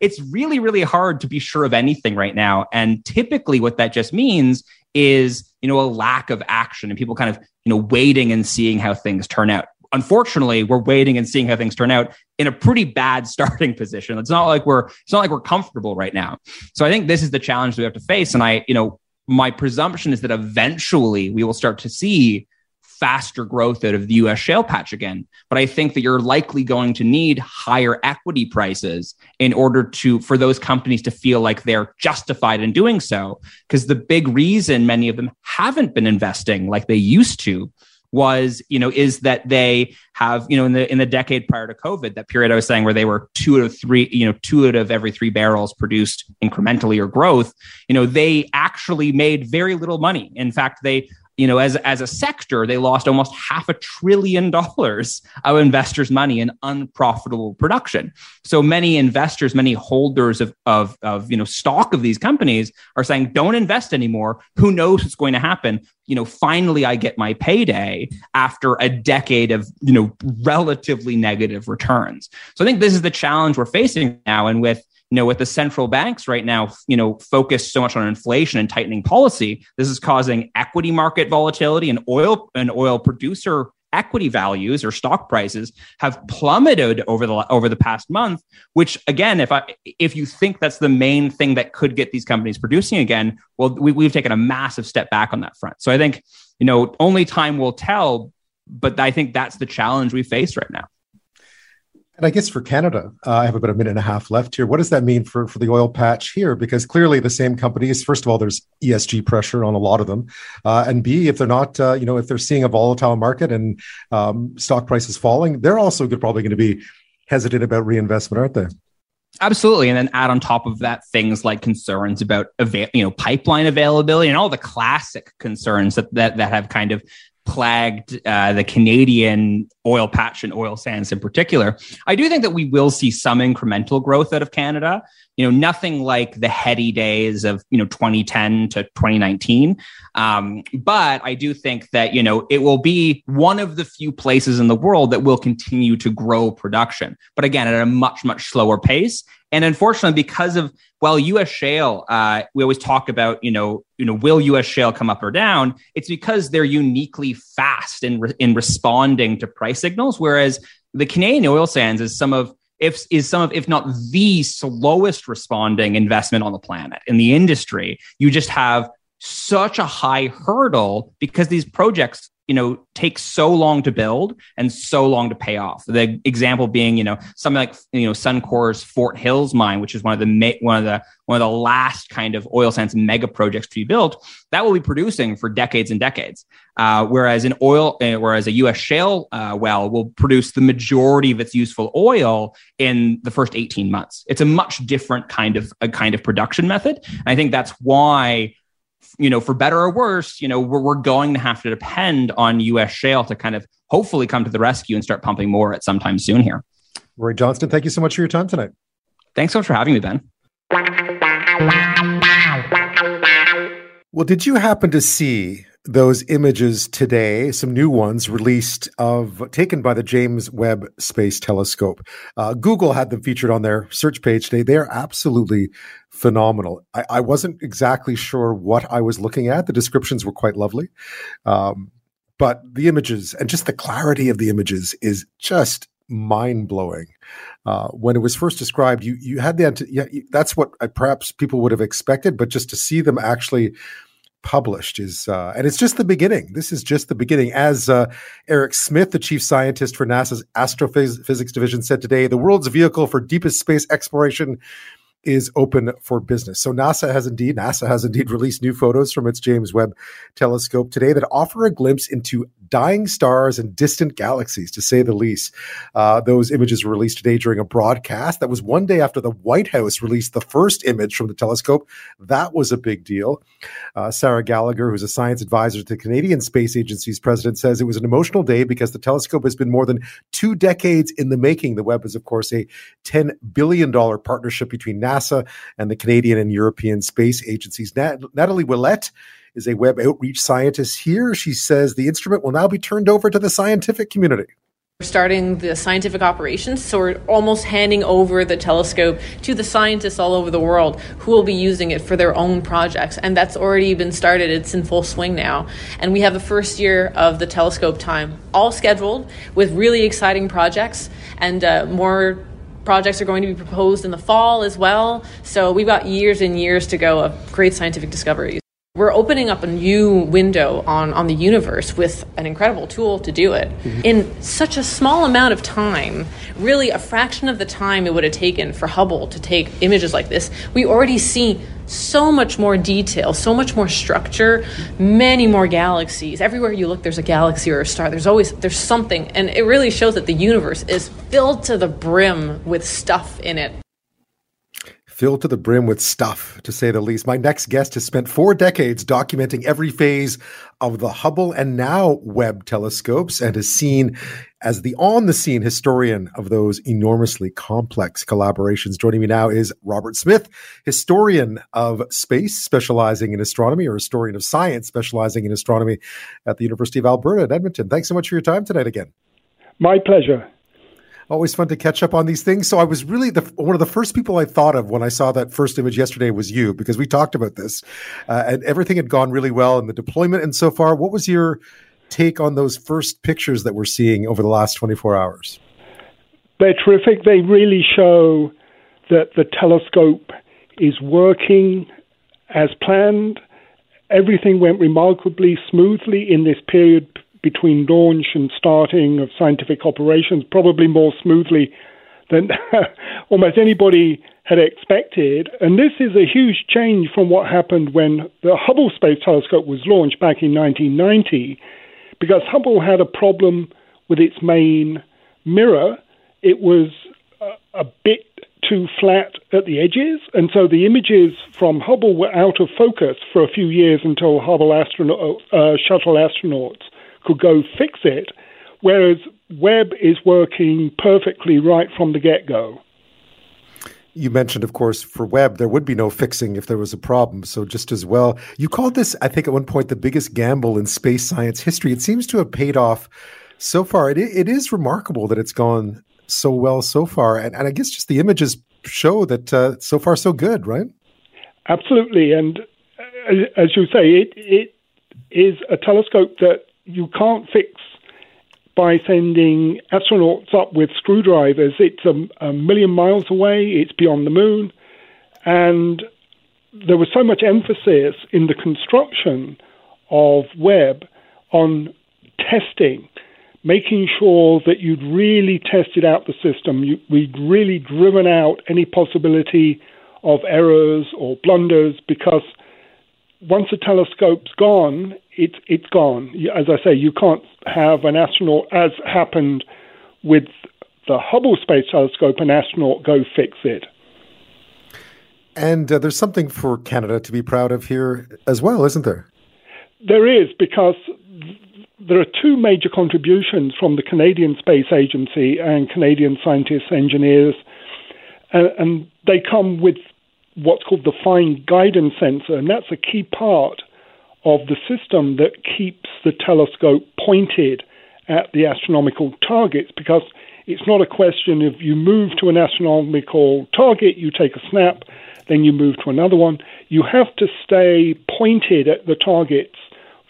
it's really really hard to be sure of anything right now. And typically what that just means is you know a lack of action and people kind of you know waiting and seeing how things turn out unfortunately, we're waiting and seeing how things turn out in a pretty bad starting position. It's not like we're it's not like we're comfortable right now. So I think this is the challenge we have to face. And I, you know, my presumption is that eventually we will start to see faster growth out of the US shale patch again. But I think that you're likely going to need higher equity prices in order to for those companies to feel like they're justified in doing so. Because the big reason many of them haven't been investing like they used to was you know is that they have you know in the in the decade prior to covid that period i was saying where they were two out of three you know two out of every three barrels produced incrementally or growth you know they actually made very little money. In fact they you know, as, as a sector, they lost almost half a trillion dollars of investors' money in unprofitable production. So many investors, many holders of, of, of, you know, stock of these companies are saying, don't invest anymore. Who knows what's going to happen? You know, finally I get my payday after a decade of, you know, relatively negative returns. So I think this is the challenge we're facing now. And with, you know, with the central banks right now, you know, focused so much on inflation and tightening policy, this is causing equity market volatility and oil and oil producer equity values or stock prices have plummeted over the over the past month which again if i if you think that's the main thing that could get these companies producing again well we, we've taken a massive step back on that front. So i think you know only time will tell but i think that's the challenge we face right now and I guess for Canada, uh, I have about a minute and a half left here. What does that mean for, for the oil patch here? Because clearly the same companies, first of all, there's ESG pressure on a lot of them. Uh, and B, if they're not, uh, you know, if they're seeing a volatile market and um, stock prices falling, they're also probably going to be hesitant about reinvestment, aren't they? Absolutely, and then add on top of that things like concerns about you know pipeline availability and all the classic concerns that that, that have kind of plagued uh, the Canadian oil patch and oil sands in particular. I do think that we will see some incremental growth out of Canada. You know, nothing like the heady days of you know 2010 to 2019. Um, but I do think that you know it will be one of the few places in the world that will continue to grow production, but again at a much much slower pace. And unfortunately, because of well, U.S. shale, uh, we always talk about you know you know will U.S. shale come up or down? It's because they're uniquely fast in re- in responding to price signals, whereas the Canadian oil sands is some of if is some of if not the slowest responding investment on the planet in the industry. You just have such a high hurdle because these projects you know take so long to build and so long to pay off. The example being, you know, something like you know Suncor's Fort Hills mine, which is one of the one of the one of the last kind of oil sands mega projects to be built, that will be producing for decades and decades. Uh, whereas an oil, uh, whereas a U.S. shale uh, well will produce the majority of its useful oil in the first 18 months. It's a much different kind of a kind of production method. And I think that's why you know, for better or worse, you know, we're, we're going to have to depend on U.S. shale to kind of hopefully come to the rescue and start pumping more at some time soon here. Rory Johnston, thank you so much for your time tonight. Thanks so much for having me, Ben. Well, did you happen to see those images today, some new ones released of taken by the James Webb Space Telescope. Uh, Google had them featured on their search page today. They are absolutely phenomenal. I, I, wasn't exactly sure what I was looking at. The descriptions were quite lovely. Um, but the images and just the clarity of the images is just mind blowing. Uh, when it was first described, you you had the yeah, that's what perhaps people would have expected, but just to see them actually published is uh, and it's just the beginning this is just the beginning as uh, eric smith the chief scientist for nasa's astrophysics division said today the world's vehicle for deepest space exploration is open for business. So NASA has indeed NASA has indeed released new photos from its James Webb telescope today that offer a glimpse into dying stars and distant galaxies, to say the least. Uh, those images were released today during a broadcast that was one day after the White House released the first image from the telescope. That was a big deal. Uh, Sarah Gallagher, who's a science advisor to the Canadian Space Agency's president, says it was an emotional day because the telescope has been more than two decades in the making. The Webb is, of course, a $10 billion partnership between NASA and the Canadian and European space agencies. Nat- Natalie Ouellette is a Webb outreach scientist here. She says the instrument will now be turned over to the scientific community. We're starting the scientific operations, so we're almost handing over the telescope to the scientists all over the world who will be using it for their own projects. And that's already been started, it's in full swing now. And we have the first year of the telescope time all scheduled with really exciting projects and uh, more projects are going to be proposed in the fall as well. So we've got years and years to go of great scientific discoveries. We're opening up a new window on, on the universe with an incredible tool to do it mm-hmm. in such a small amount of time. Really, a fraction of the time it would have taken for Hubble to take images like this. We already see so much more detail, so much more structure, many more galaxies. Everywhere you look, there's a galaxy or a star. There's always there's something, and it really shows that the universe is filled to the brim with stuff in it filled to the brim with stuff, to say the least. My next guest has spent four decades documenting every phase of the Hubble and now Webb telescopes and is seen as the on the scene historian of those enormously complex collaborations. Joining me now is Robert Smith, historian of space, specializing in astronomy, or historian of science, specializing in astronomy at the University of Alberta in Edmonton. Thanks so much for your time tonight again. My pleasure always fun to catch up on these things. So I was really the one of the first people I thought of when I saw that first image yesterday was you because we talked about this, uh, and everything had gone really well in the deployment and so far. What was your take on those first pictures that we're seeing over the last 24 hours? They're terrific. They really show that the telescope is working as planned. Everything went remarkably smoothly in this period between launch and starting of scientific operations, probably more smoothly than almost anybody had expected. And this is a huge change from what happened when the Hubble Space Telescope was launched back in 1990, because Hubble had a problem with its main mirror. It was a, bit too flat at the edges, and so the images from Hubble were out of focus for a few years until Hubble astronaut, uh, shuttle astronauts could go fix it. Whereas Webb is working perfectly right from the get go. You mentioned, of course, for Webb, there would be no fixing if there was a problem. So, just as well, you called this, I think, at one point, the biggest gamble in space science history. It seems to have paid off so far. It, it is remarkable that it's gone so well so far. And, and I guess just the images show that uh, so far, so good, right? Absolutely. And uh, as you say, it, it is a telescope that you can't fix by sending astronauts up with screwdrivers. It's a, a million miles away, it's beyond the moon, and there was so much emphasis in the construction of Webb on testing, making sure that you'd really tested out the system. You, we'd really driven out any possibility of errors or blunders because once a telescope's gone, it's it's gone. As I say, you can't have an astronaut, as happened with the Hubble Space Telescope, an astronaut go fix it. And uh, there's something for Canada to be proud of here as well, isn't there? There is, because there are two major contributions from the Canadian Space Agency and Canadian scientists, engineers, and, and they come with what's called the fine guidance sensor, and that's a key part of the system that keeps the telescope pointed at the astronomical targets because it's not a question of you move to an astronomical target, you take a snap, then you move to another one. You have to stay pointed at the targets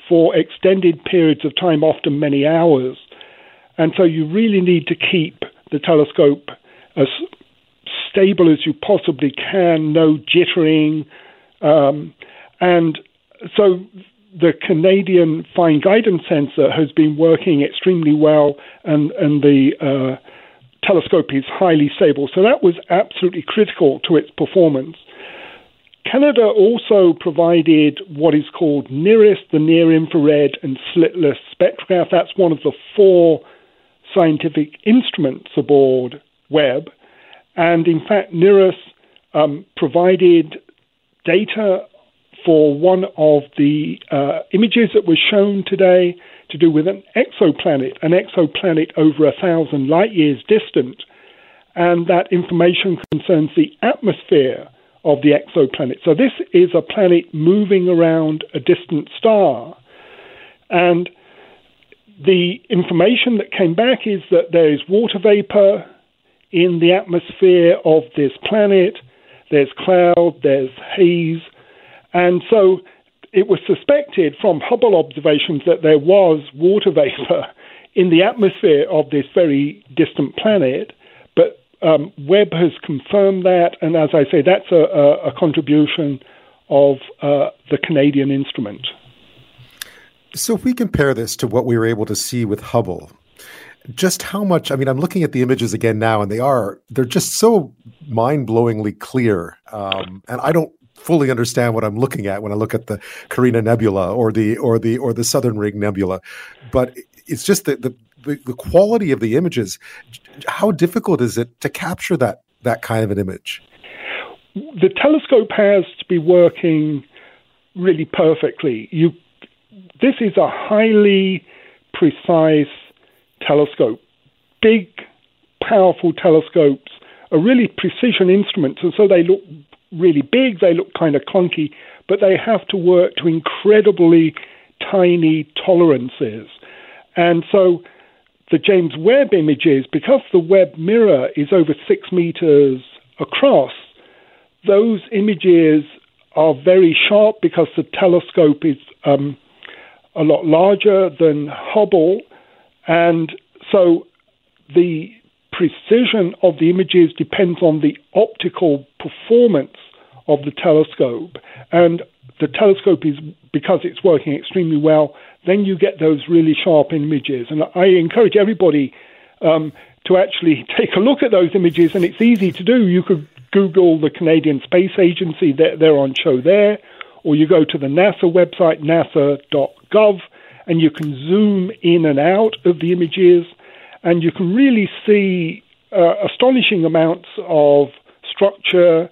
for extended periods of time, often many hours. And so you really need to keep the telescope as stable as you possibly can, no jittering. Um, and so the Canadian fine guidance sensor has been working extremely well, and, and the uh, telescope is highly stable. So that was absolutely critical to its performance. Canada also provided what is called NIRISS, the near infrared and slitless spectrograph. That's one of the four scientific instruments aboard Webb. And in fact, NIRISS um, provided data for one of the uh, images that was shown today to do with an exoplanet, an exoplanet over a thousand light years distant. And that information concerns the atmosphere of the exoplanet. So this is a planet moving around a distant star. And the information that came back is that there is water vapor, in the atmosphere of this planet. There's cloud, there's haze. And so it was suspected from Hubble observations that there was water vapor in the atmosphere of this very distant planet. But um, Webb has confirmed that, and as I say, that's a, a, a contribution of uh, the Canadian instrument. So, if we compare this to what we were able to see with Hubble, just how much i mean i'm looking at the images again now and they are they're just so mind-blowingly clear um, and i don't fully understand what i'm looking at when i look at the carina nebula or the or the or the southern ring nebula. But it's just the the, the quality of the images how difficult is it to capture that that kind of an image? The telescope has to be working really perfectly. You this is a highly precise telescope. Big, powerful telescopes are really precision instruments, and so they look really big, they look kind of clunky, but they have to work to incredibly tiny tolerances. And so the James Webb images, because the Webb mirror is over six meters across, those images are very sharp because the telescope is um, a lot larger than Hubble and so the precision of the images depends on the optical performance of the telescope. And the telescope is, because it's working extremely well, then you get those really sharp images. And I encourage everybody um, to actually take a look at those images, and it's easy to do. You could Google the Canadian Space Agency, they're, they're on show there, or you go to the NASA website, nasa.gov, and you can zoom in and out of the images, and you can really see uh, astonishing amounts of structure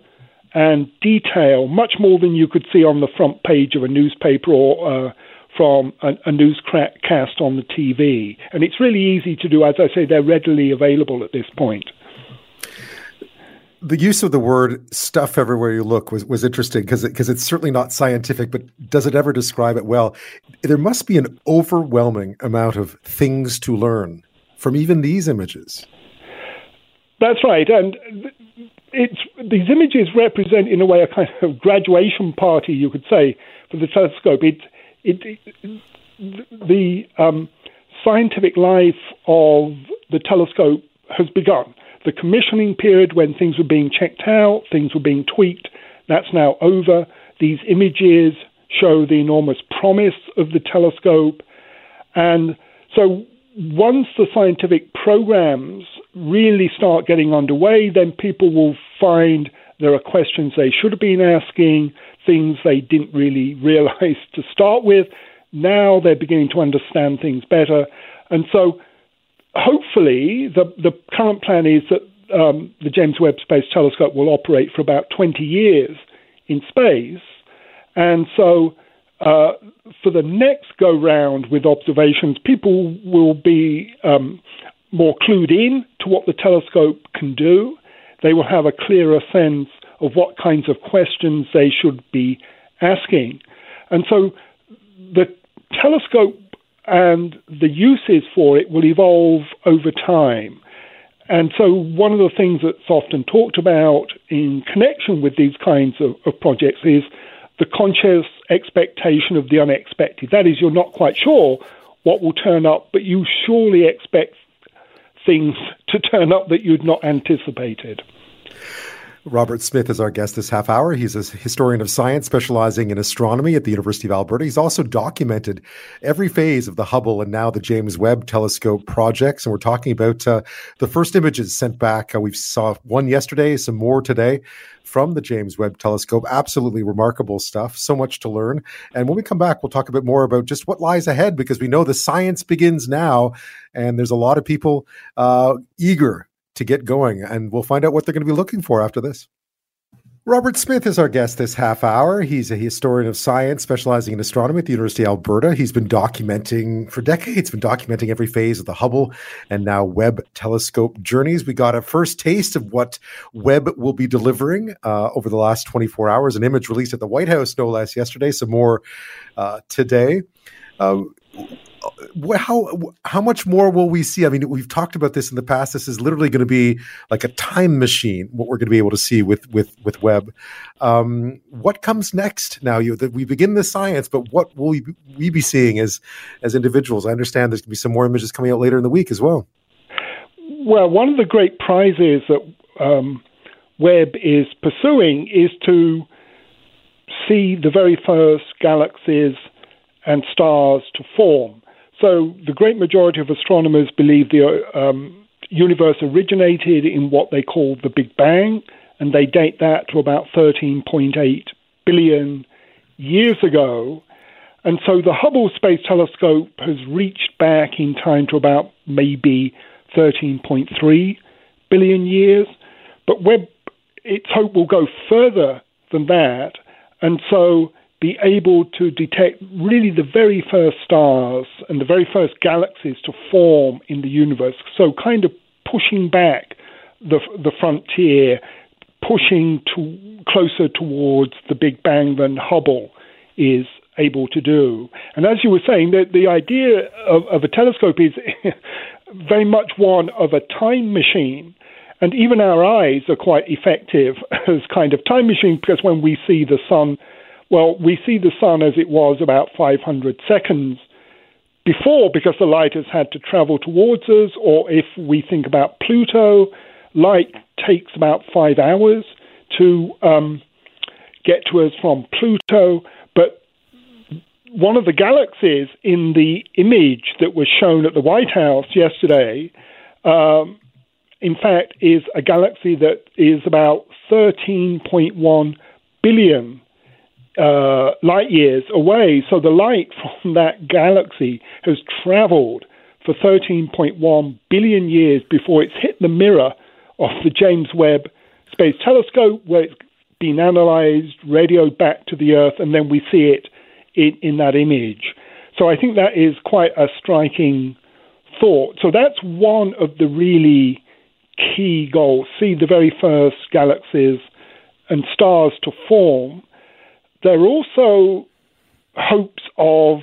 and detail, much more than you could see on the front page of a newspaper or uh, from a, a newscast on the TV. And it's really easy to do. As I say, they're readily available at this point the use of the word stuff everywhere you look was, was interesting because because it's certainly not scientific, but does it ever describe it well? There must be an overwhelming amount of things to learn from even these images. That's right, and it's these images represent in a way a kind of graduation party, you could say, for the telescope. It it, it the um, scientific life of the telescope has begun the commissioning period when things were being checked out, things were being tweaked, that's now over. These images show the enormous promise of the telescope. And so once the scientific programs really start getting underway, then people will find there are questions they should have been asking, things they didn't really realize to start with. Now they're beginning to understand things better. And so hopefully, the, the current plan is that um, the James Webb Space Telescope will operate for about 20 years in space. And so, uh, for the next go round with observations, people will be um, more clued in to what the telescope can do. They will have a clearer sense of what kinds of questions they should be asking. And so, the telescope and the uses for it will evolve over time. And so, one of the things that's often talked about in connection with these kinds of, of, projects is the conscious expectation of the unexpected. That is, you're not quite sure what will turn up, but you surely expect things to turn up that you'd not anticipated. Robert Smith is our guest this half hour. He's a historian of science specializing in astronomy at the University of Alberta. He's also documented every phase of the Hubble and now the James Webb Telescope projects. And we're talking about uh, the first images sent back. Uh, we saw one yesterday, some more today from the James Webb Telescope. Absolutely remarkable stuff. So much to learn. And when we come back, we'll talk a bit more about just what lies ahead because we know the science begins now. And there's a lot of people uh, eager to get going. And we'll find out what they're going to be looking for after this. Robert Smith is our guest this half hour. He's a historian of science specializing in astronomy at the University of Alberta. He's been documenting for decades, been documenting every phase of the Hubble and now Webb telescope journeys. We got a first taste of what Webb will be delivering uh, over the last 24 hours, an image released at the White House, no less, yesterday, some more uh, today. Uh, how how much more will we see? I mean, we've talked about this in the past. This is literally going to be like a time machine. What we're going to be able to see with with with Webb. Um, what comes next? Now, you that we begin the science, but what will we, we be seeing as as individuals? I understand there's going to be some more images coming out later in the week as well. Well, one of the great prizes that um, Webb is pursuing is to see the very first galaxies and stars to form. So the great majority of astronomers believe the um, universe originated in what they call the Big Bang, and they date that to about 13.8 billion years ago. And so the Hubble Space Telescope has reached back in time to about maybe 13.3 billion years. But Webb, its hope will go further than that. And so be able to detect really the very first stars and the very first galaxies to form in the universe. So, kind of pushing back the, the frontier, pushing to, closer towards the Big Bang than Hubble is able to do. And as you were saying, the, the idea of, of a telescope is very much one of a time machine. And even our eyes are quite effective as kind of time machines because when we see the sun well, we see the sun as it was about 500 seconds before because the light has had to travel towards us, or if we think about Pluto, light takes about five hours to um, get to us from Pluto. But one of the galaxies in the image that was shown at the White House yesterday, um, in fact, is a galaxy that is about 13.1 billion uh, light years away. So the light from that galaxy has traveled for 13.1 billion years before it's hit the mirror of the James Webb Space Telescope, where it's been analyzed, radioed back to the Earth, and then we see it in, in that image. So I think that is quite a striking thought. So that's one of the really key goals see the very first galaxies and stars to form. There are also hopes of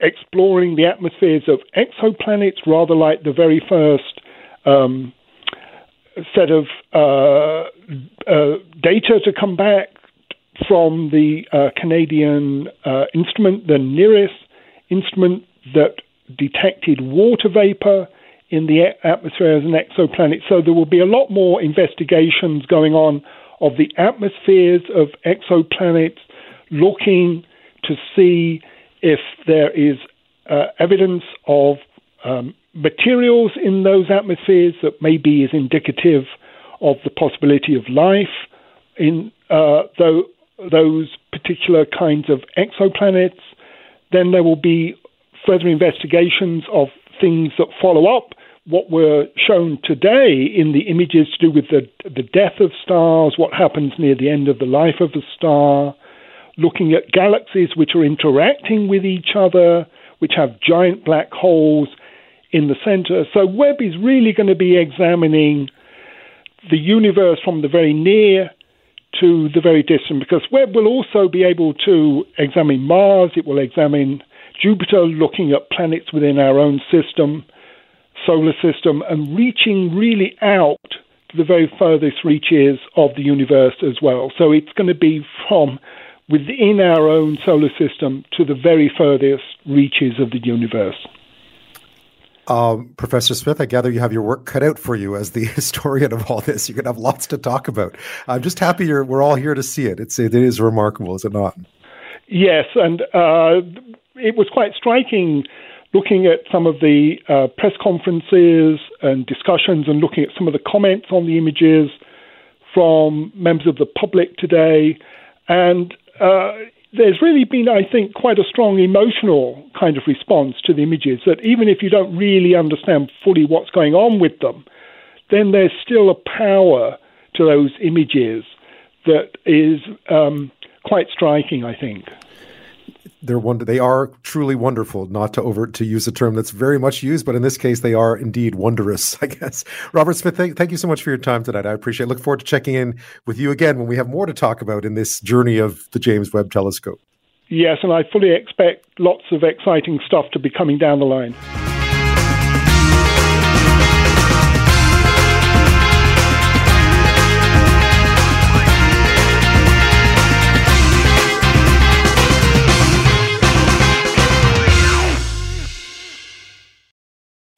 exploring the atmospheres of exoplanets, rather like the very first um, set of uh, uh, data to come back from the uh, Canadian uh, instrument, the NIRISS instrument that detected water vapor in the atmosphere as an exoplanet. So there will be a lot more investigations going on of the atmospheres of exoplanets, looking to see if there is uh, evidence of um, materials in those atmospheres that maybe is indicative of the possibility of life in uh, those particular kinds of exoplanets. Then there will be further investigations of things that follow up what were shown today in the images to do with the, the death of stars, what happens near the end of the life of a star, looking at galaxies which are interacting with each other, which have giant black holes in the center. So Webb is really going to be examining the universe from the very near to the very distant, because Webb will also be able to examine Mars, it will examine Jupiter, looking at planets within our own system solar system and reaching really out to the very furthest reaches of the universe as well. So it's going to be from within our own solar system to the very furthest reaches of the universe. Um, Professor Smith, I gather you have your work cut out for you as the historian of all this. You're going to have lots to talk about. I'm just happy we're all here to see it. It's, it is remarkable, is it not? Yes, and uh, it was quite striking looking at some of the uh, press conferences and discussions and looking at some of the comments on the images from members of the public today. And uh, there's really been, I think, quite a strong emotional kind of response to the images that even if you don't really understand fully what's going on with them, then there's still a power to those images that is um, quite striking, I think they're wonder they are truly wonderful not to over to use a term that's very much used but in this case they are indeed wondrous i guess. Robert smith thank, thank you so much for your time tonight. I appreciate it. Look forward to checking in with you again when we have more to talk about in this journey of the james webb telescope. Yes and i fully expect lots of exciting stuff to be coming down the line